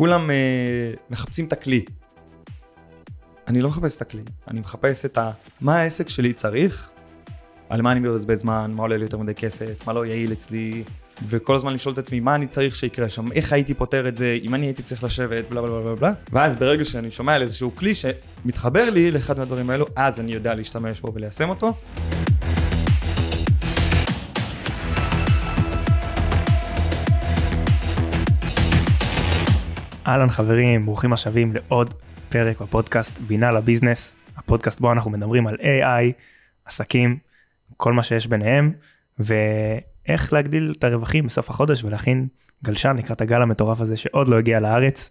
כולם אה, מחפשים את הכלי. אני לא מחפש את הכלי, אני מחפש את ה... מה העסק שלי צריך, על מה אני מבזבז זמן, מה עולה לי יותר מדי כסף, מה לא יעיל אצלי, וכל הזמן לשאול את עצמי מה אני צריך שיקרה שם, איך הייתי פותר את זה, אם אני הייתי צריך לשבת, בלה בלה בלה בלה, ואז ברגע שאני שומע על איזשהו כלי שמתחבר לי לאחד מהדברים האלו, אז אני יודע להשתמש בו וליישם אותו. אהלן חברים, ברוכים השבים לעוד פרק בפודקאסט בינה לביזנס, הפודקאסט בו אנחנו מדברים על AI, עסקים, כל מה שיש ביניהם, ואיך להגדיל את הרווחים בסוף החודש ולהכין גלשן לקראת הגל המטורף הזה שעוד לא הגיע לארץ.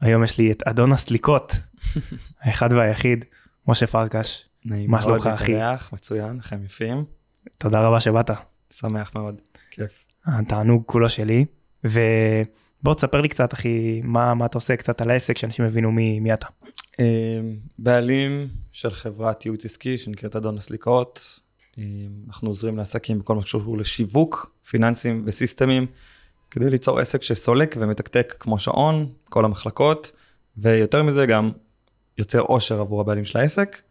היום יש לי את אדון הסליקות, האחד והיחיד, משה פרקש. מה שלומך אחי? מצוין, חיים יפים. תודה רבה שבאת. שמח מאוד, כיף. התענוג כולו שלי. ו... בוא תספר לי קצת אחי מה מה אתה עושה קצת על העסק שאנשים יבינו מי, מי אתה. אמ, בעלים של חברת ייעוץ עסקי שנקראת אדון הסליקות. אמ, אנחנו עוזרים לעסקים בכל מה שקשור לשיווק, פיננסים וסיסטמים, כדי ליצור עסק שסולק ומתקתק כמו שעון, כל המחלקות, ויותר מזה גם יוצר עושר עבור הבעלים של העסק.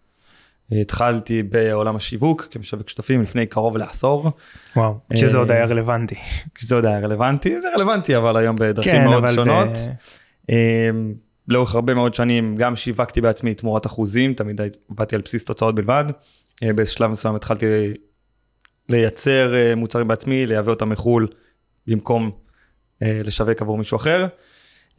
התחלתי בעולם השיווק כמשווק שותפים לפני קרוב לעשור. וואו, כשזה עוד היה רלוונטי. כשזה עוד היה רלוונטי, זה רלוונטי אבל היום בדרכים כן, מאוד שונות. ב... אמ, לאורך הרבה מאוד שנים גם שיווקתי בעצמי תמורת אחוזים, תמיד באתי על בסיס תוצאות בלבד. אה, באיזה שלב מסוים התחלתי לייצר אה, מוצרים בעצמי, לייבא אותם מחו"ל במקום אה, לשווק עבור מישהו אחר.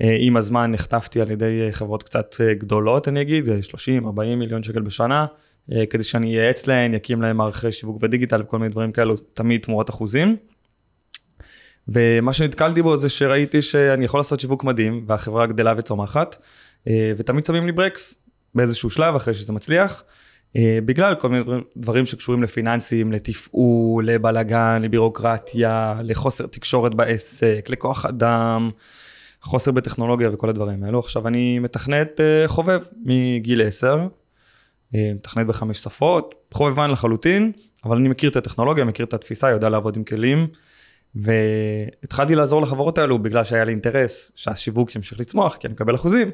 עם הזמן נחטפתי על ידי חברות קצת גדולות, אני אגיד, 30-40 מיליון שקל בשנה. אה, כדי שאני אייעץ להן, יקים להם מערכי שיווק בדיגיטל וכל מיני דברים כאלו, תמיד תמורת אחוזים. ומה שנתקלתי בו זה שראיתי שאני יכול לעשות שיווק מדהים, והחברה גדלה וצומחת, אה, ותמיד שמים לי ברקס באיזשהו שלב אחרי שזה מצליח, אה, בגלל כל מיני דברים שקשורים לפיננסים, לתפעול, לבלאגן, לבירוקרטיה, לחוסר תקשורת בעסק, לכוח אדם, חוסר בטכנולוגיה וכל הדברים האלו. עכשיו אני מתכנת חובב מגיל 10, אה, מתכנת בחמש שפות, חובבן לחלוטין, אבל אני מכיר את הטכנולוגיה, מכיר את התפיסה, יודע לעבוד עם כלים, והתחלתי לעזור לחברות האלו בגלל שהיה לי אינטרס שהשיווק ימשיך לצמוח, כי אני מקבל אחוזים.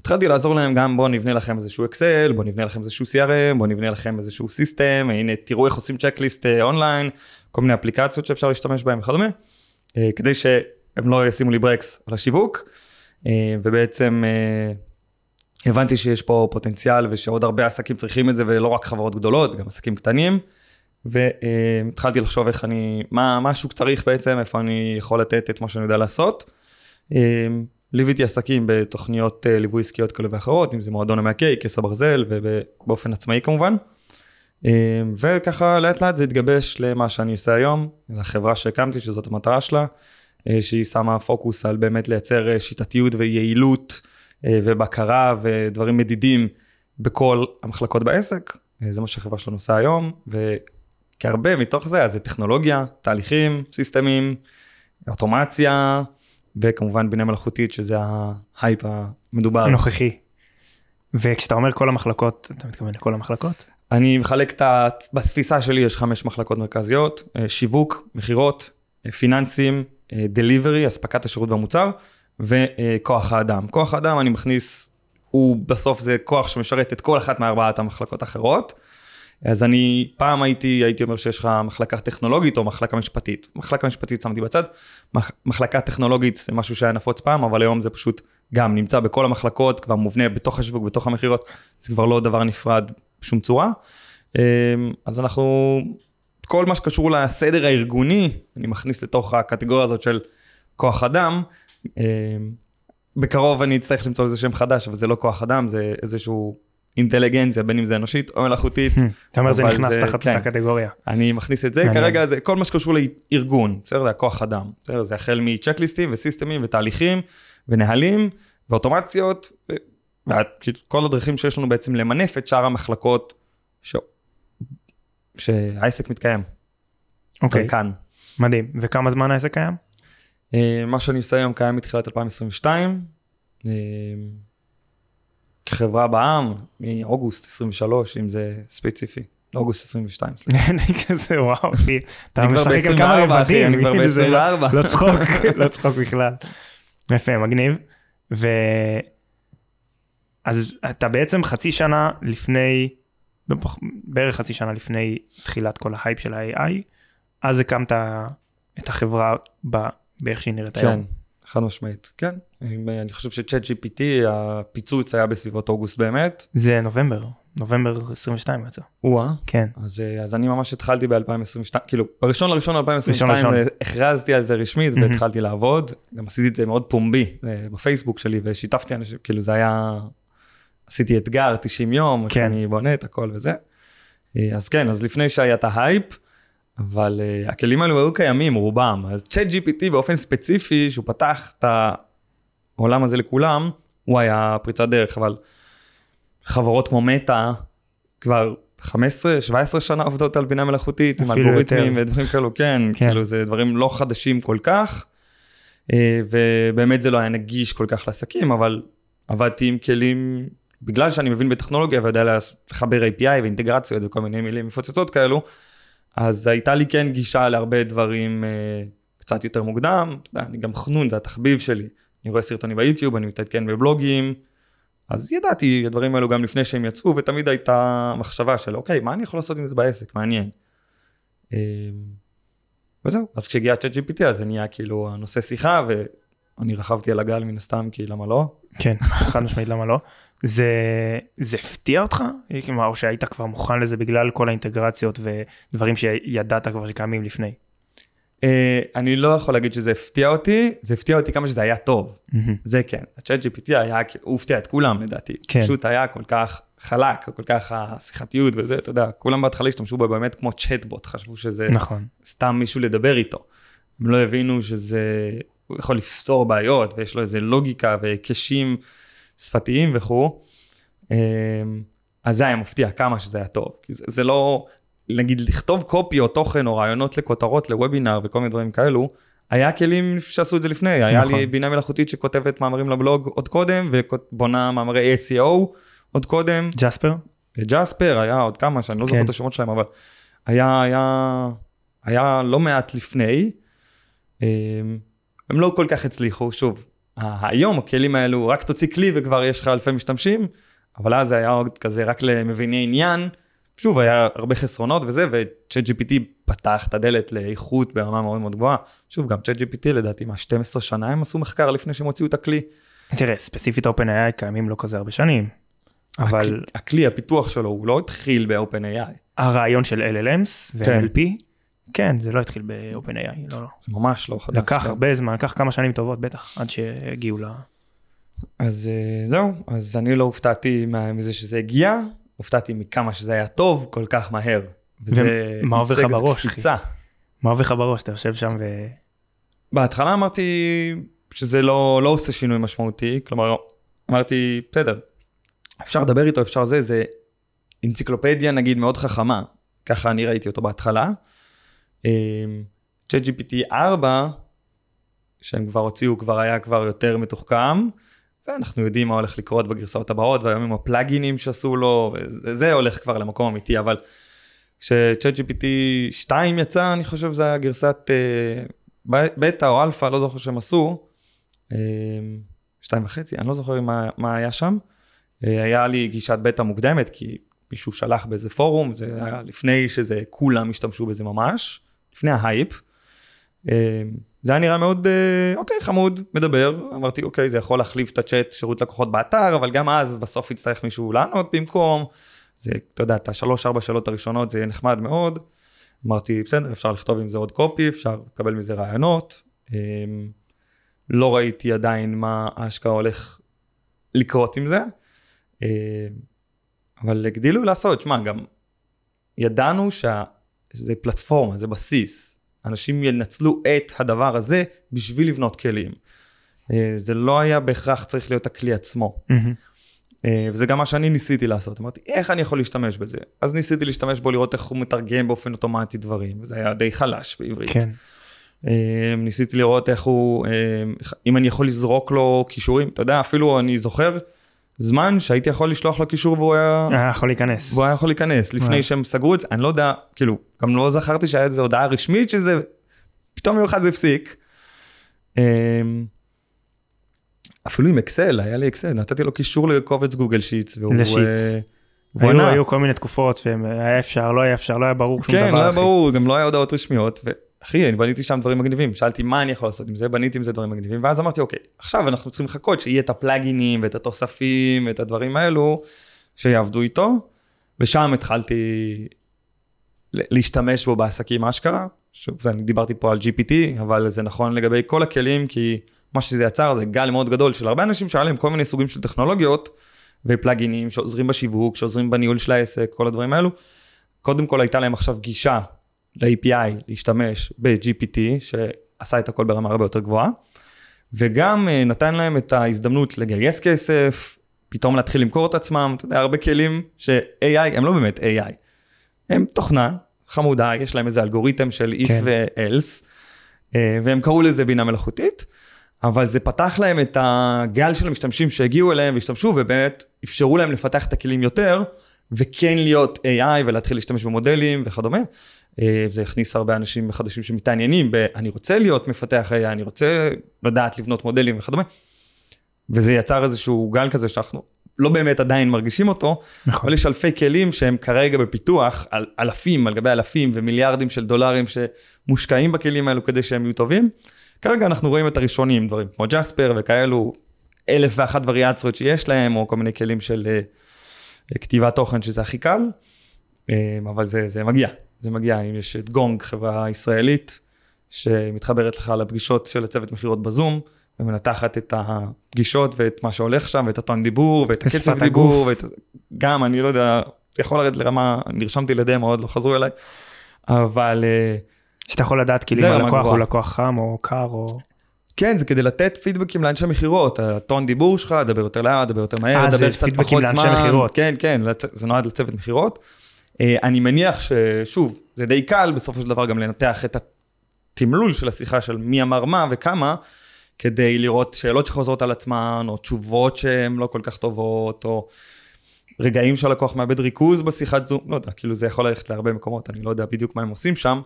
התחלתי לעזור להם גם בואו נבנה לכם איזשהו אקסל, בואו נבנה לכם איזשהו CRM, בואו נבנה לכם איזשהו system, הנה תראו איך עושים checklist online, כל מיני אפליקציות שאפשר להשתמש בהם וכדומה, אה, כדי שהם לא ישימו לי ברקס על השיווק, אה, ובעצם הבנתי שיש פה פוטנציאל ושעוד הרבה עסקים צריכים את זה ולא רק חברות גדולות, גם עסקים קטנים. והתחלתי לחשוב איך אני, מה, מה השוק צריך בעצם, איפה אני יכול לתת את מה שאני יודע לעשות. ליוויתי עסקים בתוכניות אה, ליווי עסקיות כאלה ואחרות, אם זה מועדון המעקי, כס הברזל ובאופן עצמאי כמובן. וככה לאט לאט זה התגבש למה שאני עושה היום, לחברה שהקמתי שזאת המטרה שלה, אה, שהיא שמה פוקוס על באמת לייצר אה, שיטתיות ויעילות ובקרה ודברים מדידים בכל המחלקות בעסק. אה, זה מה שהחברה שלנו עושה היום, וכהרבה מתוך זה, אז זה טכנולוגיה, תהליכים, סיסטמים, אוטומציה, וכמובן בינה מלאכותית, שזה ההייפ המדובר. הנוכחי. וכשאתה אומר כל המחלקות, אתה מתכוון לכל המחלקות? אני מחלק את ה... בספיסה שלי יש חמש מחלקות מרכזיות, אה, שיווק, מכירות, פיננסים, דליברי, אספקת השירות והמוצר, וכוח האדם. כוח האדם אני מכניס, הוא בסוף זה כוח שמשרת את כל אחת מארבעת המחלקות האחרות. אז אני, פעם הייתי, הייתי אומר שיש לך מחלקה טכנולוגית או מחלקה משפטית. מחלקה משפטית שמתי בצד, מחלקה טכנולוגית זה משהו שהיה נפוץ פעם, אבל היום זה פשוט גם נמצא בכל המחלקות, כבר מובנה בתוך השיווק, בתוך המכירות, זה כבר לא דבר נפרד בשום צורה. אמ, אז אנחנו, כל מה שקשור לסדר הארגוני, אני מכניס לתוך הקטגוריה הזאת של כוח אדם, בקרוב אני אצטרך למצוא איזה שם חדש, אבל זה לא כוח אדם, זה איזשהו אינטליגנציה, בין אם זה אנושית או מלאכותית. אתה אומר זה נכנס תחת כן. הקטגוריה. אני מכניס את זה, כרגע זה כל מה שקשור לארגון, בסדר? זה הכוח אדם, בסדר? זה החל מצ'קליסטים וסיסטמים ותהליכים ונהלים ואוטומציות, וכל הדרכים שיש לנו בעצם למנף את שאר המחלקות שהעסק מתקיים. אוקיי. כאן. מדהים. וכמה זמן העסק קיים? אה, מה שאני עושה היום קיים מתחילת 2022. אה, כחברה בע"מ, מאוגוסט 23, אם זה ספציפי. אוגוסט 22, סליחה. אני כזה, וואו, אחי, אתה משחק על כמה רבדים, אני כבר ב-24. לא צחוק, לא צחוק בכלל. יפה, מגניב. ו... אז אתה בעצם חצי שנה לפני, לא בערך חצי שנה לפני תחילת כל ההייפ של ה-AI, אז הקמת את החברה באיך שהיא נראית כן, היום. כן, חד משמעית, כן. אני חושב שצ'אט GPT, הפיצוץ היה בסביבות אוגוסט באמת. זה נובמבר, נובמבר 22 יצא. או-אה. כן. אז, אה, אז אני ממש התחלתי ב-2022, כאילו, בראשון לראשון 2022 אה, הכרזתי על זה רשמית. והתחלתי לעבוד. גם עשיתי את זה מאוד פומבי אה, בפייסבוק שלי ושיתפתי אנשים, כאילו זה היה, עשיתי אתגר 90 יום, כן. איך אני בונה את הכל וזה. אז כן, אז לפני שהיה את ההייפ, אבל uh, הכלים האלו היו קיימים רובם, אז צ'אט GPT באופן ספציפי, שהוא פתח את העולם הזה לכולם, הוא היה פריצת דרך, אבל חברות כמו מטא כבר 15-17 שנה עובדות על בינה מלאכותית, עם אלגוריתמים ודברים כאלו, כן, כן, כאילו זה דברים לא חדשים כל כך, אה, ובאמת זה לא היה נגיש כל כך לעסקים, אבל עבדתי עם כלים, בגלל שאני מבין בטכנולוגיה ויודע לחבר API ואינטגרציות וכל מיני מילים מפוצצות כאלו, אז הייתה לי כן גישה להרבה דברים אה, קצת יותר מוקדם, אתה יודע, אני גם חנון, זה התחביב שלי. אני רואה סרטונים ביוטיוב, אני מתעדכן בבלוגים, אז ידעתי הדברים האלו גם לפני שהם יצאו, ותמיד הייתה מחשבה של אוקיי, מה אני יכול לעשות עם זה בעסק, מעניין. אה, וזהו, אז כשהגיע צ'אט GPT אז זה נהיה כאילו הנושא שיחה, ואני רכבתי על הגל מן הסתם, כי למה לא? כן, חד משמעית למה לא. זה, זה הפתיע אותך? או שהיית כבר מוכן לזה בגלל כל האינטגרציות ודברים שידעת כבר שקיימים לפני? Uh, אני לא יכול להגיד שזה הפתיע אותי, זה הפתיע אותי כמה שזה היה טוב. Mm-hmm. זה כן. הצ'אט GPT היה, הוא הפתיע את כולם לדעתי. כן. פשוט היה כל כך חלק, כל כך השיחתיות וזה, אתה יודע, כולם בהתחלה השתמשו בו באמת כמו צ'טבוט, חשבו שזה נכון. סתם מישהו לדבר איתו. הם לא הבינו שזה, הוא יכול לפתור בעיות ויש לו איזה לוגיקה והיקשים. שפתיים וכו', אמ, אז זה היה מפתיע כמה שזה היה טוב. זה, זה לא, נגיד לכתוב קופי או תוכן או רעיונות לכותרות לוובינר וכל מיני דברים כאלו, היה כלים שעשו את זה לפני, נכון. היה לי נכון. בינה מלאכותית שכותבת מאמרים לבלוג עוד קודם ובונה מאמרי SEO עוד קודם. ג'ספר? ג'ספר היה עוד כמה שאני לא כן. זוכר את השמות שלהם אבל היה היה היה לא מעט לפני. אמ, הם לא כל כך הצליחו שוב היום הכלים האלו, רק תוציא כלי וכבר יש לך אלפי משתמשים, אבל אז זה היה עוד כזה רק למביני עניין. שוב, היה הרבה חסרונות וזה, וצ'אט GPT פתח את הדלת לאיכות ברמה מאוד מאוד גבוהה. שוב, גם צ'אט GPT לדעתי, מה, 12 שנה הם עשו מחקר לפני שהם הוציאו את הכלי. תראה, ספציפית OpenAI קיימים לא כזה הרבה שנים, אבל... הכלי, הפיתוח שלו, הוא לא התחיל ב-OpenAI. הרעיון של LLMs ו-NLP, כן. כן, זה לא התחיל ב-OpenAI, לא, לא. זה ממש לא חדש. לקח כן. הרבה זמן, לקח כמה שנים טובות בטח, עד שהגיעו ל... אז אה, זהו, אז אני לא הופתעתי מזה שזה הגיע, הופתעתי מכמה שזה היה טוב כל כך מהר. וזה מה עובר לך בראש, אחי? מה עובר לך בראש? אתה יושב שם ו... בהתחלה אמרתי שזה לא, לא עושה שינוי משמעותי, כלומר, אמרתי, בסדר, אפשר לדבר איתו, אפשר זה, זה אנציקלופדיה נגיד מאוד חכמה, ככה אני ראיתי אותו בהתחלה. ChatGPT 4, שהם כבר הוציאו, כבר היה כבר יותר מתוחכם, ואנחנו יודעים מה הולך לקרות בגרסאות הבאות, והיום עם הפלאגינים שעשו לו, וזה הולך כבר למקום אמיתי, אבל כש-ChatGPT 2 יצא, אני חושב זה היה גרסת uh, בטא או אלפא, לא זוכר שהם עשו, uh, שתיים וחצי, אני לא זוכר מה, מה היה שם. Uh, היה לי גישת בטא מוקדמת, כי מישהו שלח באיזה פורום, זה היה לפני שזה, כולם השתמשו בזה ממש. לפני ההייפ. אה, זה היה נראה מאוד, אה, אוקיי, חמוד, מדבר, אמרתי, אוקיי, זה יכול להחליף את הצ'אט שירות לקוחות באתר, אבל גם אז בסוף יצטרך מישהו לענות במקום. זה, אתה יודע, את השלוש-ארבע שאלות הראשונות, זה יהיה נחמד מאוד. אמרתי, בסדר, אפשר לכתוב עם זה עוד קופי, אפשר לקבל מזה רעיונות. אה, לא ראיתי עדיין מה ההשקעה הולך לקרות עם זה, אבל הגדילו לעשות, שמע, גם ידענו שה... זה פלטפורמה, זה בסיס. אנשים ינצלו את הדבר הזה בשביל לבנות כלים. אה, זה לא היה בהכרח צריך להיות הכלי עצמו. Mm-hmm. וזה גם מה שאני ניסיתי לעשות. אמרתי, איך אני יכול להשתמש בזה? אז ניסיתי להשתמש בו, לראות איך הוא מתרגם באופן אוטומטי דברים, וזה היה די חלש בעברית. כן. אה, ניסיתי לראות איך הוא, אם אני יכול לזרוק לו כישורים, אתה יודע, אפילו אני זוכר, זמן שהייתי יכול לשלוח לו קישור והוא היה... היה יכול להיכנס. והוא היה יכול להיכנס, לפני שהם סגרו את זה, אני לא יודע, כאילו, גם לא זכרתי שהיה איזו הודעה רשמית שזה, פתאום יום אחד זה הפסיק. אמ, אפילו עם אקסל, היה לי אקסל, נתתי לו קישור לקובץ גוגל שיטס. לשיטס. אה, היו, היו כל מיני תקופות והיה אפשר, לא היה אפשר, לא היה ברור שום כן, דבר. כן, לא היה. ברור, גם לא היה הודעות רשמיות. אחי, אני בניתי שם דברים מגניבים, שאלתי מה אני יכול לעשות עם זה, בניתי עם זה דברים מגניבים, ואז אמרתי, אוקיי, עכשיו אנחנו צריכים לחכות שיהיה את הפלאגינים ואת התוספים ואת הדברים האלו, שיעבדו איתו, ושם התחלתי להשתמש בו בעסקים אשכרה, שוב, ואני דיברתי פה על GPT, אבל זה נכון לגבי כל הכלים, כי מה שזה יצר זה גל מאוד גדול של הרבה אנשים שהיה להם כל מיני סוגים של טכנולוגיות, ופלאגינים שעוזרים בשיווק, שעוזרים בניהול של העסק, כל הדברים האלו. קודם כל הייתה להם עכשיו גישה ל-API להשתמש ב-GPT, שעשה את הכל ברמה הרבה יותר גבוהה, וגם אה, נתן להם את ההזדמנות לגייס כסף, פתאום להתחיל למכור את עצמם, אתה יודע, הרבה כלים ש-AI הם לא באמת AI, הם תוכנה חמודה, יש להם איזה אלגוריתם של if כן. ו-else, אה, והם קראו לזה בינה מלאכותית, אבל זה פתח להם את הגל של המשתמשים שהגיעו אליהם והשתמשו, ובאמת אפשרו להם לפתח את הכלים יותר, וכן להיות AI ולהתחיל להשתמש במודלים וכדומה. אה, זה הכניס הרבה אנשים חדשים שמתעניינים ב, אני רוצה להיות מפתח AI, אני רוצה לדעת לבנות מודלים וכדומה. וזה יצר איזשהו גל כזה שאנחנו לא באמת עדיין מרגישים אותו, נכון. אבל יש אלפי כלים שהם כרגע בפיתוח, על, אלפים על גבי אלפים ומיליארדים של דולרים שמושקעים בכלים האלו כדי שהם יהיו טובים. כרגע אנחנו רואים את הראשונים, דברים כמו ג'ספר וכאלו, אלף ואחת וריאציות שיש להם, או כל מיני כלים של uh, כתיבת תוכן שזה הכי קל, um, אבל זה, זה מגיע, זה מגיע, אם יש את גונג, חברה ישראלית, שמתחברת לך לפגישות של הצוות מכירות בזום, ומנתחת את הפגישות ואת מה שהולך שם, ואת הטון דיבור, ואת הקצב דיבור, ואת... גם, אני לא יודע, יכול לרדת לרמה, נרשמתי לדמו, עוד לא חזרו אליי, אבל... שאתה יכול לדעת כאילו אם הלקוח הוא לקוח חם או קר או... כן, זה כדי לתת פידבקים לאנשי מכירות, הטון דיבור שלך, דבר יותר לאט, דבר יותר מהר, דבר קצת פחות זמן. מכירות. כן, כן, זה נועד לצוות מכירות. אני מניח ששוב, זה די קל בסופו של דבר גם לנתח את התמלול של השיחה של מי אמר מה וכמה, כדי לראות שאלות שחוזרות על עצמן, או תשובות שהן לא כל כך טובות, או רגעים שהלקוח מאבד ריכוז בשיחת זום, לא יודע, כאילו זה יכול ללכת להרבה מקומות, אני לא יודע בדיוק מה הם עושים שם,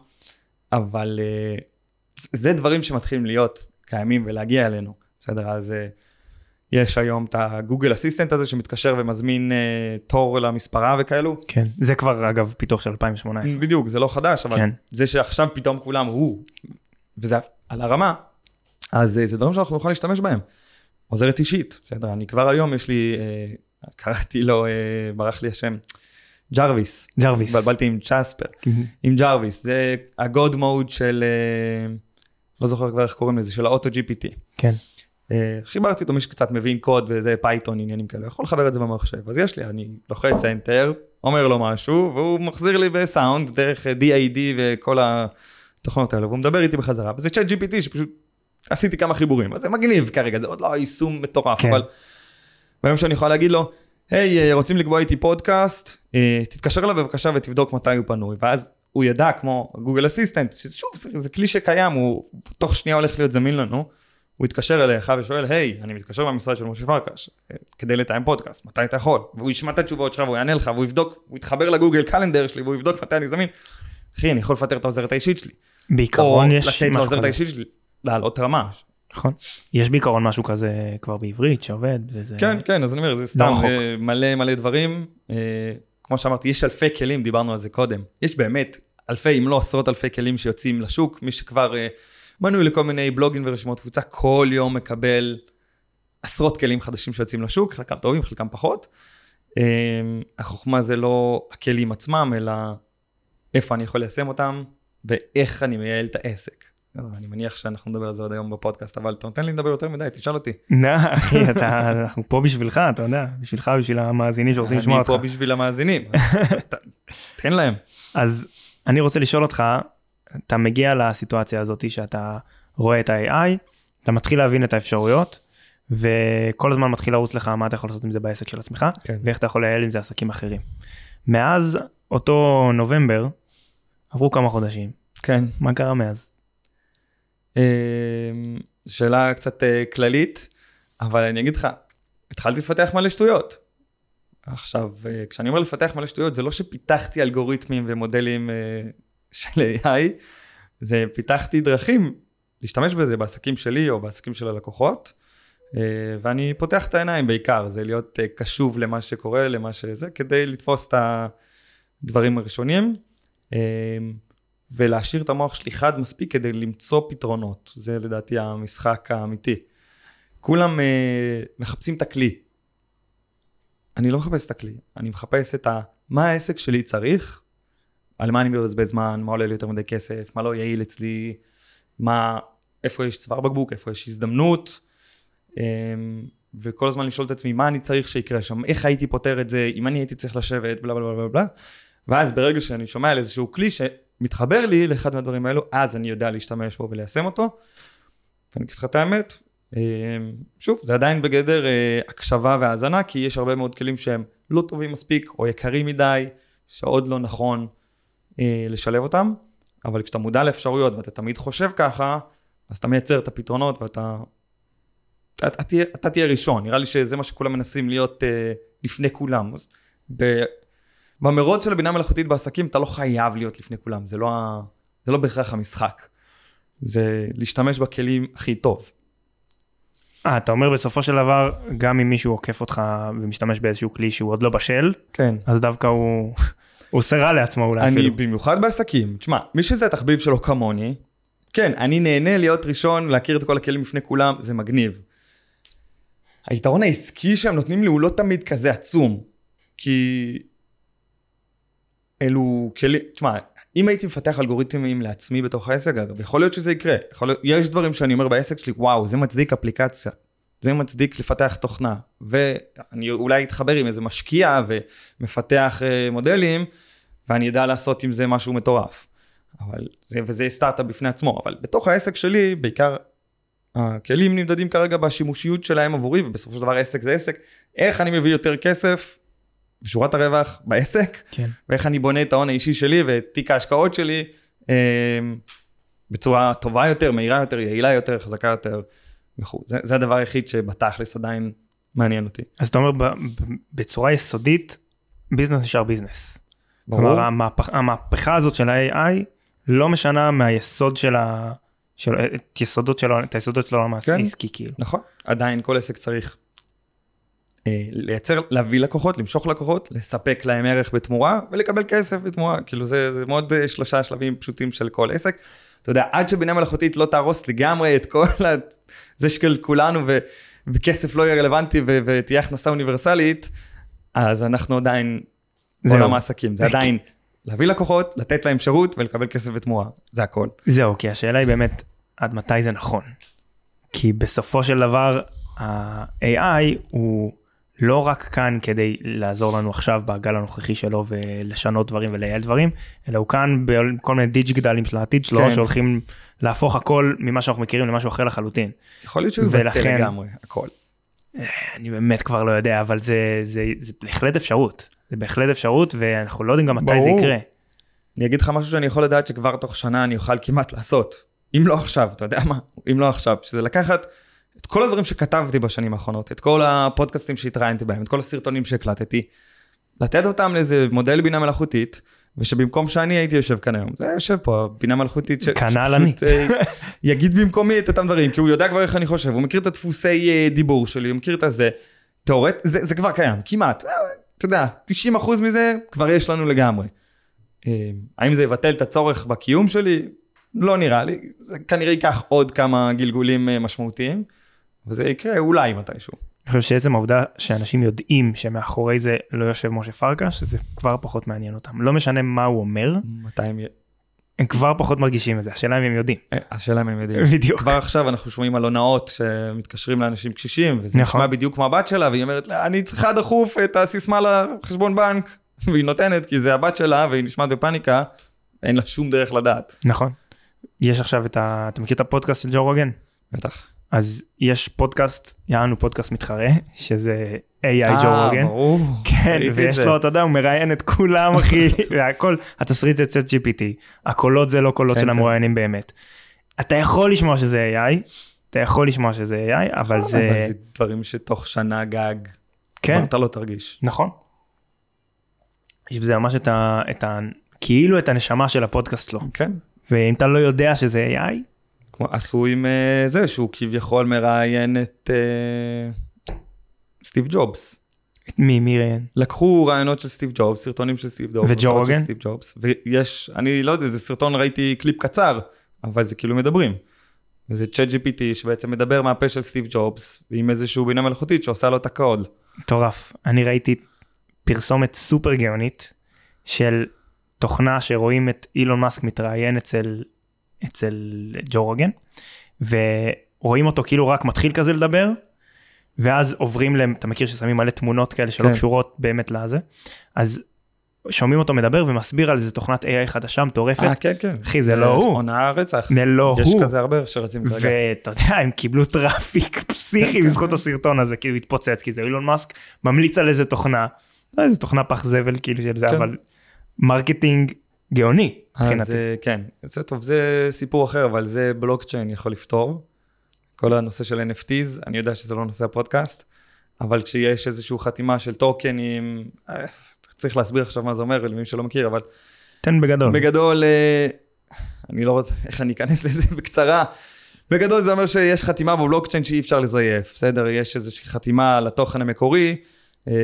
אבל uh, זה דברים שמתחילים להיות קיימים ולהגיע אלינו, בסדר? אז uh, יש היום את הגוגל אסיסטנט הזה שמתקשר ומזמין uh, תור למספרה וכאלו. כן, זה כבר אגב פיתוח של 2018. בדיוק, זה לא חדש, אבל כן. זה שעכשיו פתאום כולם, הוא, וזה על הרמה, אז זה דברים שאנחנו נוכל להשתמש בהם. עוזרת אישית, בסדר? אני כבר היום, יש לי, אה, קראתי לו, אה, ברח לי השם, ג'רוויס. ג'רוויס. התבלבלתי עם ג'ספר. עם ג'רוויס, זה ה God mode של, אה, לא זוכר כבר איך קוראים לזה, של האוטו GPT. כן. אה, חיברתי אותו, מי שקצת מבין קוד וזה פייתון, עניינים כאלה, יכול לחבר את זה במחשב. אז יש לי, אני לוחץ אנטר, אומר לו משהו, והוא מחזיר לי בסאונד, דרך DID וכל התוכנות האלה, והוא מדבר איתי בחזרה. וזה ChatGPT שפשוט עשיתי כמה חיבורים, אז זה מגניב כרגע, זה עוד לא יישום מטורף, כן. אבל ביום שאני יכול להגיד לו, היי, hey, רוצים לקבוע איתי פודקאסט, אה, תתקשר אליו בבקשה ותבדוק מתי הוא פנוי, ואז הוא ידע, כמו גוגל אסיסטנט, ששוב, זה, זה כלי שקיים, הוא תוך שנייה הולך להיות זמין לנו, הוא יתקשר אליך ושואל, היי, אני מתקשר מהמשרד של משה פרקש, אה, כדי לתאם פודקאסט, מתי אתה יכול? והוא ישמע את התשובות שלך והוא יענה לך, והוא יבדוק, הוא יתחבר לגוגל קלנדר שלי, והוא יבדוק מתי אני זמין. אחי, אני יכול לפטר את העוזרת האישית שלי. בעיקרון יש משהו כזה. או לתת לעוזרת האישית שלי לעלות רמה. נכון. יש בעיקרון משהו כזה כבר בעברית שעובד וזה... כן, כן, אז אני אומר, זה סתם זה מלא מלא דברים. אה, כמו שאמרתי, יש אלפי כלים, דיברנו על זה קודם. יש באמת אלפי, אם לא עשרות אלפי כלים שיוצאים לשוק. מי שכבר אה, מנוי לכל מיני בלוגים ורשימות תפוצה, כל יום מקבל עשרות כלים חדשים שיוצאים לשוק, חלקם טובים, חלקם פחות. אה, החוכמה זה לא הכלים עצמם, אלא איפה אני יכול ליישם אותם ואיך אני מייעל את העסק. אני מניח שאנחנו נדבר על זה עוד היום בפודקאסט, אבל אתה נותן לי לדבר יותר מדי, תשאל אותי. נה, אחי, אנחנו פה בשבילך, אתה יודע, בשבילך, בשביל המאזינים שרוצים לשמוע אותך. אני פה בשביל המאזינים, תן להם. אז אני רוצה לשאול אותך, אתה מגיע לסיטואציה הזאת שאתה רואה את ה-AI, אתה מתחיל להבין את האפשרויות, וכל הזמן מתחיל לרוץ לך מה אתה יכול לעשות עם זה בעסק של עצמך, כן. ואיך אתה יכול לייעל עם זה עסקים אחרים. מאז אותו נובמבר, עברו כמה חודשים. כן. מה קרה מאז? אמ, שאלה קצת אה, כללית, אבל אני אגיד לך, התחלתי לפתח מלא שטויות. עכשיו, אה, כשאני אומר לפתח מלא שטויות, זה לא שפיתחתי אלגוריתמים ומודלים אה, של AI, זה פיתחתי דרכים להשתמש בזה בעסקים שלי או בעסקים של הלקוחות, ואני פותח את העיניים בעיקר, זה להיות קשוב למה שקורה, למה שזה, כדי לתפוס את הדברים הראשונים. ולהשאיר את המוח שלי חד מספיק כדי למצוא פתרונות. זה לדעתי המשחק האמיתי. כולם מחפשים את הכלי. אני לא מחפש את הכלי, אני מחפש את ה... מה העסק שלי צריך, על מה אני מבזבז זמן, מה עולה לי יותר מדי כסף, מה לא יעיל אצלי, מה, איפה יש צוואר בקבוק, איפה יש הזדמנות, um, וכל הזמן לשאול את עצמי מה אני צריך שיקרה שם, איך הייתי פותר את זה, אם אני הייתי צריך לשבת, בלה בלה בלה בלה, ואז ברגע שאני שומע על איזשהו כלי ש... מתחבר לי לאחד מהדברים האלו, אז אני יודע להשתמש בו וליישם אותו. ואני אגיד לך את האמת, אה, שוב, זה עדיין בגדר אה, הקשבה והאזנה, כי יש הרבה מאוד כלים שהם לא טובים מספיק, או יקרים מדי, שעוד לא נכון לשלב אותם, אבל כשאתה מודע לאפשרויות ואתה תמיד חושב ככה, אז אתה מייצר את הפתרונות ואתה... אתה, אתה, תהיה, אתה תהיה ראשון, נראה לי שזה מה שכולם מנסים להיות לפני כולם. אז ב, במרוץ של הבינה מלאכותית בעסקים אתה לא חייב להיות לפני כולם, זה לא, ה... זה לא בהכרח המשחק. זה להשתמש בכלים הכי טוב. אה, אתה אומר בסופו של דבר, גם אם מישהו עוקף אותך ומשתמש באיזשהו כלי שהוא עוד לא בשל, כן. אז דווקא הוא, הוא עושה רע לעצמו אולי אני, אפילו. אני במיוחד בעסקים, תשמע, מי שזה התחביב שלו כמוני, כן, אני נהנה להיות ראשון, להכיר את כל הכלים לפני כולם, זה מגניב. היתרון העסקי שהם נותנים לי הוא לא תמיד כזה עצום, כי אלו כלים, תשמע, אם הייתי מפתח אלגוריתמים לעצמי בתוך העסק, אגב, יכול להיות שזה יקרה. יכול להיות, יש דברים שאני אומר בעסק שלי, וואו, זה מצדיק אפליקציה, זה מצדיק לפתח תוכנה, ואני אולי אתחבר עם איזה משקיע ומפתח uh, מודלים, ואני אדע לעשות עם זה משהו מטורף. אבל זה, וזה סטארט-אפ בפני עצמו, אבל בתוך העסק שלי, בעיקר הכלים נמדדים כרגע בשימושיות שלהם עבורי, ובסופו של דבר עסק זה עסק. איך אני מביא יותר כסף בשורת הרווח בעסק, כן. ואיך אני בונה את ההון האישי שלי ואת תיק ההשקעות שלי אה, בצורה טובה יותר, מהירה יותר, יעילה יותר, חזקה יותר וכו'. זה, זה הדבר היחיד שבתכלס עדיין מעניין אותי. אז אתה אומר בצורה יסודית, ביזנס נשאר ביזנס. ברור. כלומר המהפך, המהפכה הזאת של ה-AI לא משנה מהיסוד של ה... של, את יסודות של, את היסודות של העולם כן. העסקי כאילו. נכון, עדיין כל עסק צריך אה, לייצר, להביא לקוחות, למשוך לקוחות, לספק להם ערך בתמורה ולקבל כסף בתמורה. כאילו זה, זה מאוד אה, שלושה שלבים פשוטים של כל עסק. אתה יודע, עד שבינה מלאכותית לא תהרוס לגמרי את כל ה... זה של כולנו ו... וכסף לא יהיה רלוונטי ו... ותהיה הכנסה אוניברסלית, אז אנחנו עדיין בעולם העסקים. זה עדיין להביא לקוחות, לתת להם שירות ולקבל כסף בתמורה, זה הכל. זהו, כי השאלה היא באמת, עד מתי זה נכון? כי בסופו של דבר, ה-AI הוא... לא רק כאן כדי לעזור לנו עכשיו בגל הנוכחי שלו ולשנות דברים ולייעל דברים, אלא הוא כאן בכל מיני דיג'יגדלים של העתיד שלו, כן. שהולכים להפוך הכל ממה שאנחנו מכירים למשהו אחר לחלוטין. יכול להיות שהוא יבטל לגמרי, הכל. אה, אני באמת כבר לא יודע, אבל זה, זה, זה בהחלט אפשרות. זה בהחלט אפשרות, ואנחנו לא יודעים גם מתי זה יקרה. אני אגיד לך משהו שאני יכול לדעת שכבר תוך שנה אני אוכל כמעט לעשות. אם לא עכשיו, אתה יודע מה? אם לא עכשיו, שזה לקחת את כל הדברים שכתבתי בשנים האחרונות, את כל הפודקאסטים שהתראיינתי בהם, את כל הסרטונים שהקלטתי, לתת אותם לאיזה מודל בינה מלאכותית, ושבמקום שאני הייתי יושב כאן היום, זה יושב פה, בינה מלאכותית, ש... כנ"ל אני. אה, יגיד במקומי את אותם דברים, כי הוא יודע כבר איך אני חושב, הוא מכיר את הדפוסי אה, דיבור שלי, הוא מכיר את הזה, תאורט, זה, זה כבר קיים, כמעט, אה, אתה יודע, 90% מזה כבר יש לנו לגמרי. האם זה יבטל את הצורך בקיום שלי? לא נראה לי, זה כנראה ייקח עוד כמה גלגולים משמעותיים. וזה יקרה אולי מתישהו. אני חושב שעצם העובדה שאנשים יודעים שמאחורי זה לא יושב משה פרקש, זה כבר פחות מעניין אותם. לא משנה מה הוא אומר. מתי הם... הם כבר פחות מרגישים את זה, השאלה אם הם יודעים. אה, השאלה אם הם יודעים. בדיוק. כבר עכשיו אנחנו שומעים על הונאות שמתקשרים לאנשים קשישים, וזה נכון. נשמע בדיוק כמו הבת שלה, והיא אומרת לה, אני צריכה דחוף את הסיסמה לחשבון בנק, והיא נותנת, כי זה הבת שלה, והיא נשמעת בפאניקה, אין לה שום דרך לדעת. נכון. יש עכשיו את ה... אתה מכיר את הפודקאסט של ג'ו רוגן? בטח. אז יש פודקאסט, יענו פודקאסט מתחרה, שזה AI ג'ו רוגן. אה, ברור. כן, ויש לו, אתה יודע, הוא מראיין את כולם, אחי, והכל, התסריט זה צט GPT, הקולות זה לא קולות כן, של כן. המרואיינים באמת. אתה יכול לשמוע שזה AI, אתה יכול לשמוע שזה AI, אבל זה... אבל זה דברים שתוך שנה גג, כן. אתה לא תרגיש. נכון. יש בזה ממש את ה... את ה... כאילו את הנשמה של הפודקאסט שלו. כן. ואם אתה לא יודע שזה AI, עשו עם uh, זה שהוא כביכול מראיין את uh, סטיב ג'ובס. מי, מי ראיין? לקחו רעיונות של סטיב ג'ובס, סרטונים של סטיב ג'ובס. וג'ו רוגן? ויש, אני לא יודע, זה סרטון, ראיתי קליפ קצר, אבל זה כאילו מדברים. וזה צ'אט GPT שבעצם מדבר מהפה של סטיב ג'ובס, עם איזשהו בינה מלאכותית שעושה לו את הקוד. מטורף. אני ראיתי פרסומת סופר גאונית של תוכנה שרואים את אילון מאסק מתראיין אצל, אצל ג'ו רוגן, ורואים אותו כאילו רק מתחיל כזה לדבר, ואז עוברים להם, אתה מכיר ששמים מלא תמונות כאלה שלא כן. קשורות באמת לזה, אז שומעים אותו מדבר ומסביר על איזה תוכנת AI חדשה מטורפת. אה, כן, כן. אחי, זה לא הוא. עונה רצח. זה לא הוא. יש כזה הרבה שרצים כרגע. ואתה יודע, הם קיבלו traffic פסיכי בזכות הסרטון הזה, כאילו התפוצץ, כי זה אילון מאסק ממליץ על איזה תוכנה, לא איזה תוכנה פח זבל כאילו של זה, כן. אבל marketing גאוני. אז אה, כן, זה טוב, זה סיפור אחר, אבל זה בלוקצ'יין יכול לפתור. כל הנושא של NFTs, אני יודע שזה לא נושא הפודקאסט, אבל כשיש איזושהי חתימה של טוקנים, אה, צריך להסביר עכשיו מה זה אומר למי שלא מכיר, אבל... תן בגדול. בגדול, אה, אני לא רוצה, איך אני אכנס לזה בקצרה. בגדול זה אומר שיש חתימה בבלוקצ'יין שאי אפשר לזייף, בסדר? יש איזושהי חתימה לתוכן המקורי, אה,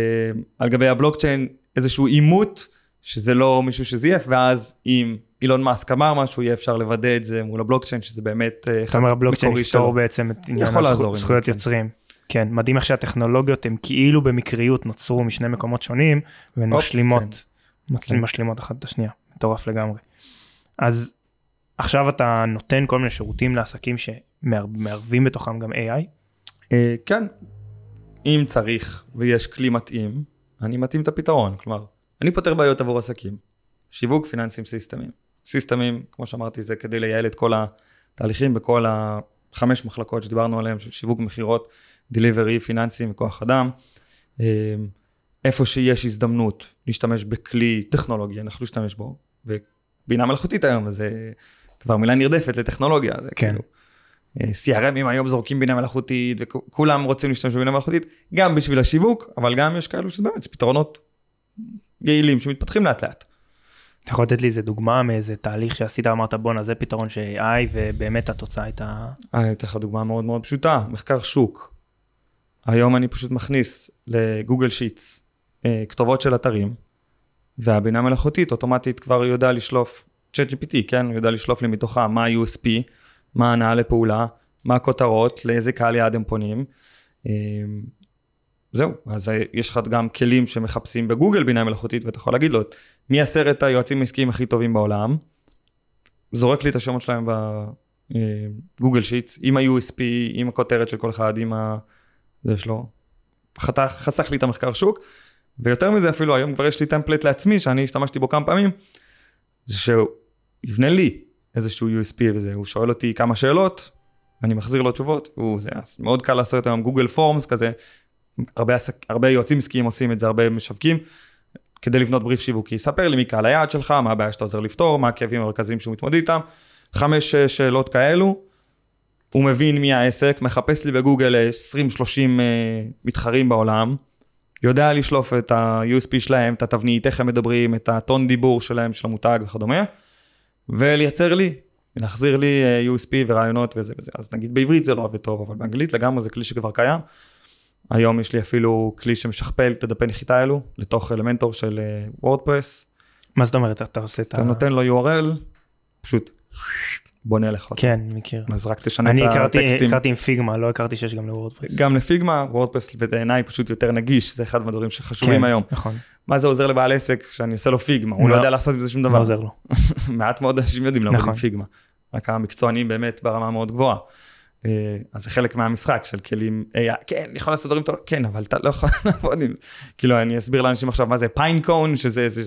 על גבי הבלוקצ'יין איזשהו אימות, שזה לא מישהו שזייף, ואז אם אילון מאסק אמר משהו, יהיה אפשר לוודא את זה מול הבלוקצ'יין, שזה באמת אה, אתה אומר הבלוקצ'יין יפתור בעצם את עניין הזכויות יוצרים. כן, מדהים איך שהטכנולוגיות הן כאילו במקריות נוצרו משני מקומות שונים, והן משלימות, כן. כן. משלימות אחת את השנייה, מטורף לגמרי. אז עכשיו אתה נותן כל מיני שירותים לעסקים שמערבים בתוכם גם AI? אה, כן, אם צריך ויש כלי מתאים, אני מתאים את הפתרון, כלומר, אני פותר בעיות עבור עסקים, שיווק פיננסים סיסטמים. סיסטמים, כמו שאמרתי, זה כדי לייעל את כל התהליכים בכל החמש מחלקות שדיברנו עליהן, של שיווק מכירות, דליברי, פיננסים וכוח אדם. אה, איפה שיש הזדמנות להשתמש בכלי טכנולוגי, אנחנו נשתמש בו, ובינה מלאכותית היום, זה כבר מילה נרדפת לטכנולוגיה, זה כן. כאילו, אה, CRMים היום זורקים בינה מלאכותית, וכולם רוצים להשתמש בבינה מלאכותית, גם בשביל השיווק, אבל גם יש כאלו שזה באמת פתרונות יעילים שמתפתחים לאט לאט. אתה יכול לתת לי איזה דוגמה מאיזה תהליך שעשית, אמרת בואנה זה פתרון ש-AI ובאמת התוצאה הייתה... אני אתן לך דוגמה מאוד מאוד פשוטה, מחקר שוק. היום אני פשוט מכניס לגוגל שיטס אה, כתובות של אתרים, והבינה מלאכותית אוטומטית כבר יודע לשלוף, צ'אט GPT, כן? הוא יודע לשלוף לי מתוכה מה ה-USP, מה הנעה לפעולה, מה הכותרות, לאיזה קהל יעד הם פונים. אה, זהו, אז יש לך גם כלים שמחפשים בגוגל בינה מלאכותית, ואתה יכול להגיד לו, מי עשרת היועצים העסקיים הכי טובים בעולם, זורק לי את השמות שלהם בגוגל שיטס, עם ה-USP, עם הכותרת של כל אחד, עם ה... זה שלו. חתך, חסך לי את המחקר שוק, ויותר מזה אפילו היום כבר יש לי טמפלט לעצמי, שאני השתמשתי בו כמה פעמים, זה שהוא יבנה לי איזשהו USP וזה, הוא שואל אותי כמה שאלות, אני מחזיר לו תשובות, הוא, זה מאוד קל לעשות היום גוגל פורמס כזה, הרבה, עסק, הרבה יועצים עסקיים עושים את זה, הרבה משווקים, כדי לבנות בריף שיווקי. ספר לי מי קהל היעד שלך, מה הבעיה שאתה עוזר לפתור, מה הכאבים המרכזיים שהוא מתמודד איתם. חמש שאלות כאלו, הוא מבין מי העסק, מחפש לי בגוגל 20-30 uh, אה, מתחרים בעולם, יודע לשלוף את ה-USP שלהם, את התבנית, איך הם מדברים, את הטון דיבור שלהם, של המותג וכדומה, ולייצר לי, להחזיר לי אה, USP ורעיונות וזה וזה. אז נגיד בעברית זה לא עובד טוב, אבל באנגלית לגמרי זה כלי שכבר קיים. היום יש לי אפילו כלי שמשכפל את הדפי נחיתה האלו לתוך אלמנטור של וורדפרס. מה זאת אומרת אתה עושה את ה... אתה נותן לו URL, פשוט בונה לך אותו. כן, מכיר. אז רק תשנה את הטקסטים. אני הכרתי עם פיגמה, לא הכרתי שיש גם לוורדפרס. גם לפיגמה, וורדפרס בעיניי פשוט יותר נגיש, זה אחד מהדברים שחשובים כן, היום. נכון. מה זה עוזר לבעל עסק שאני עושה לו פיגמה, הוא לא, לא יודע לעשות בזה שום דבר. לא עוזר לו. מעט מאוד אנשים יודעים לעבוד עם נכון. פיגמה. רק המקצוענים באמת ברמה מאוד גבוהה. אה, אז זה חלק מהמשחק של כלים, אה, כן, אני יכול לעשות דברים טובים, כן, אבל אתה לא יכול לעבוד עם, כאילו, אני אסביר לאנשים עכשיו מה זה Pinecone, שזה איזה,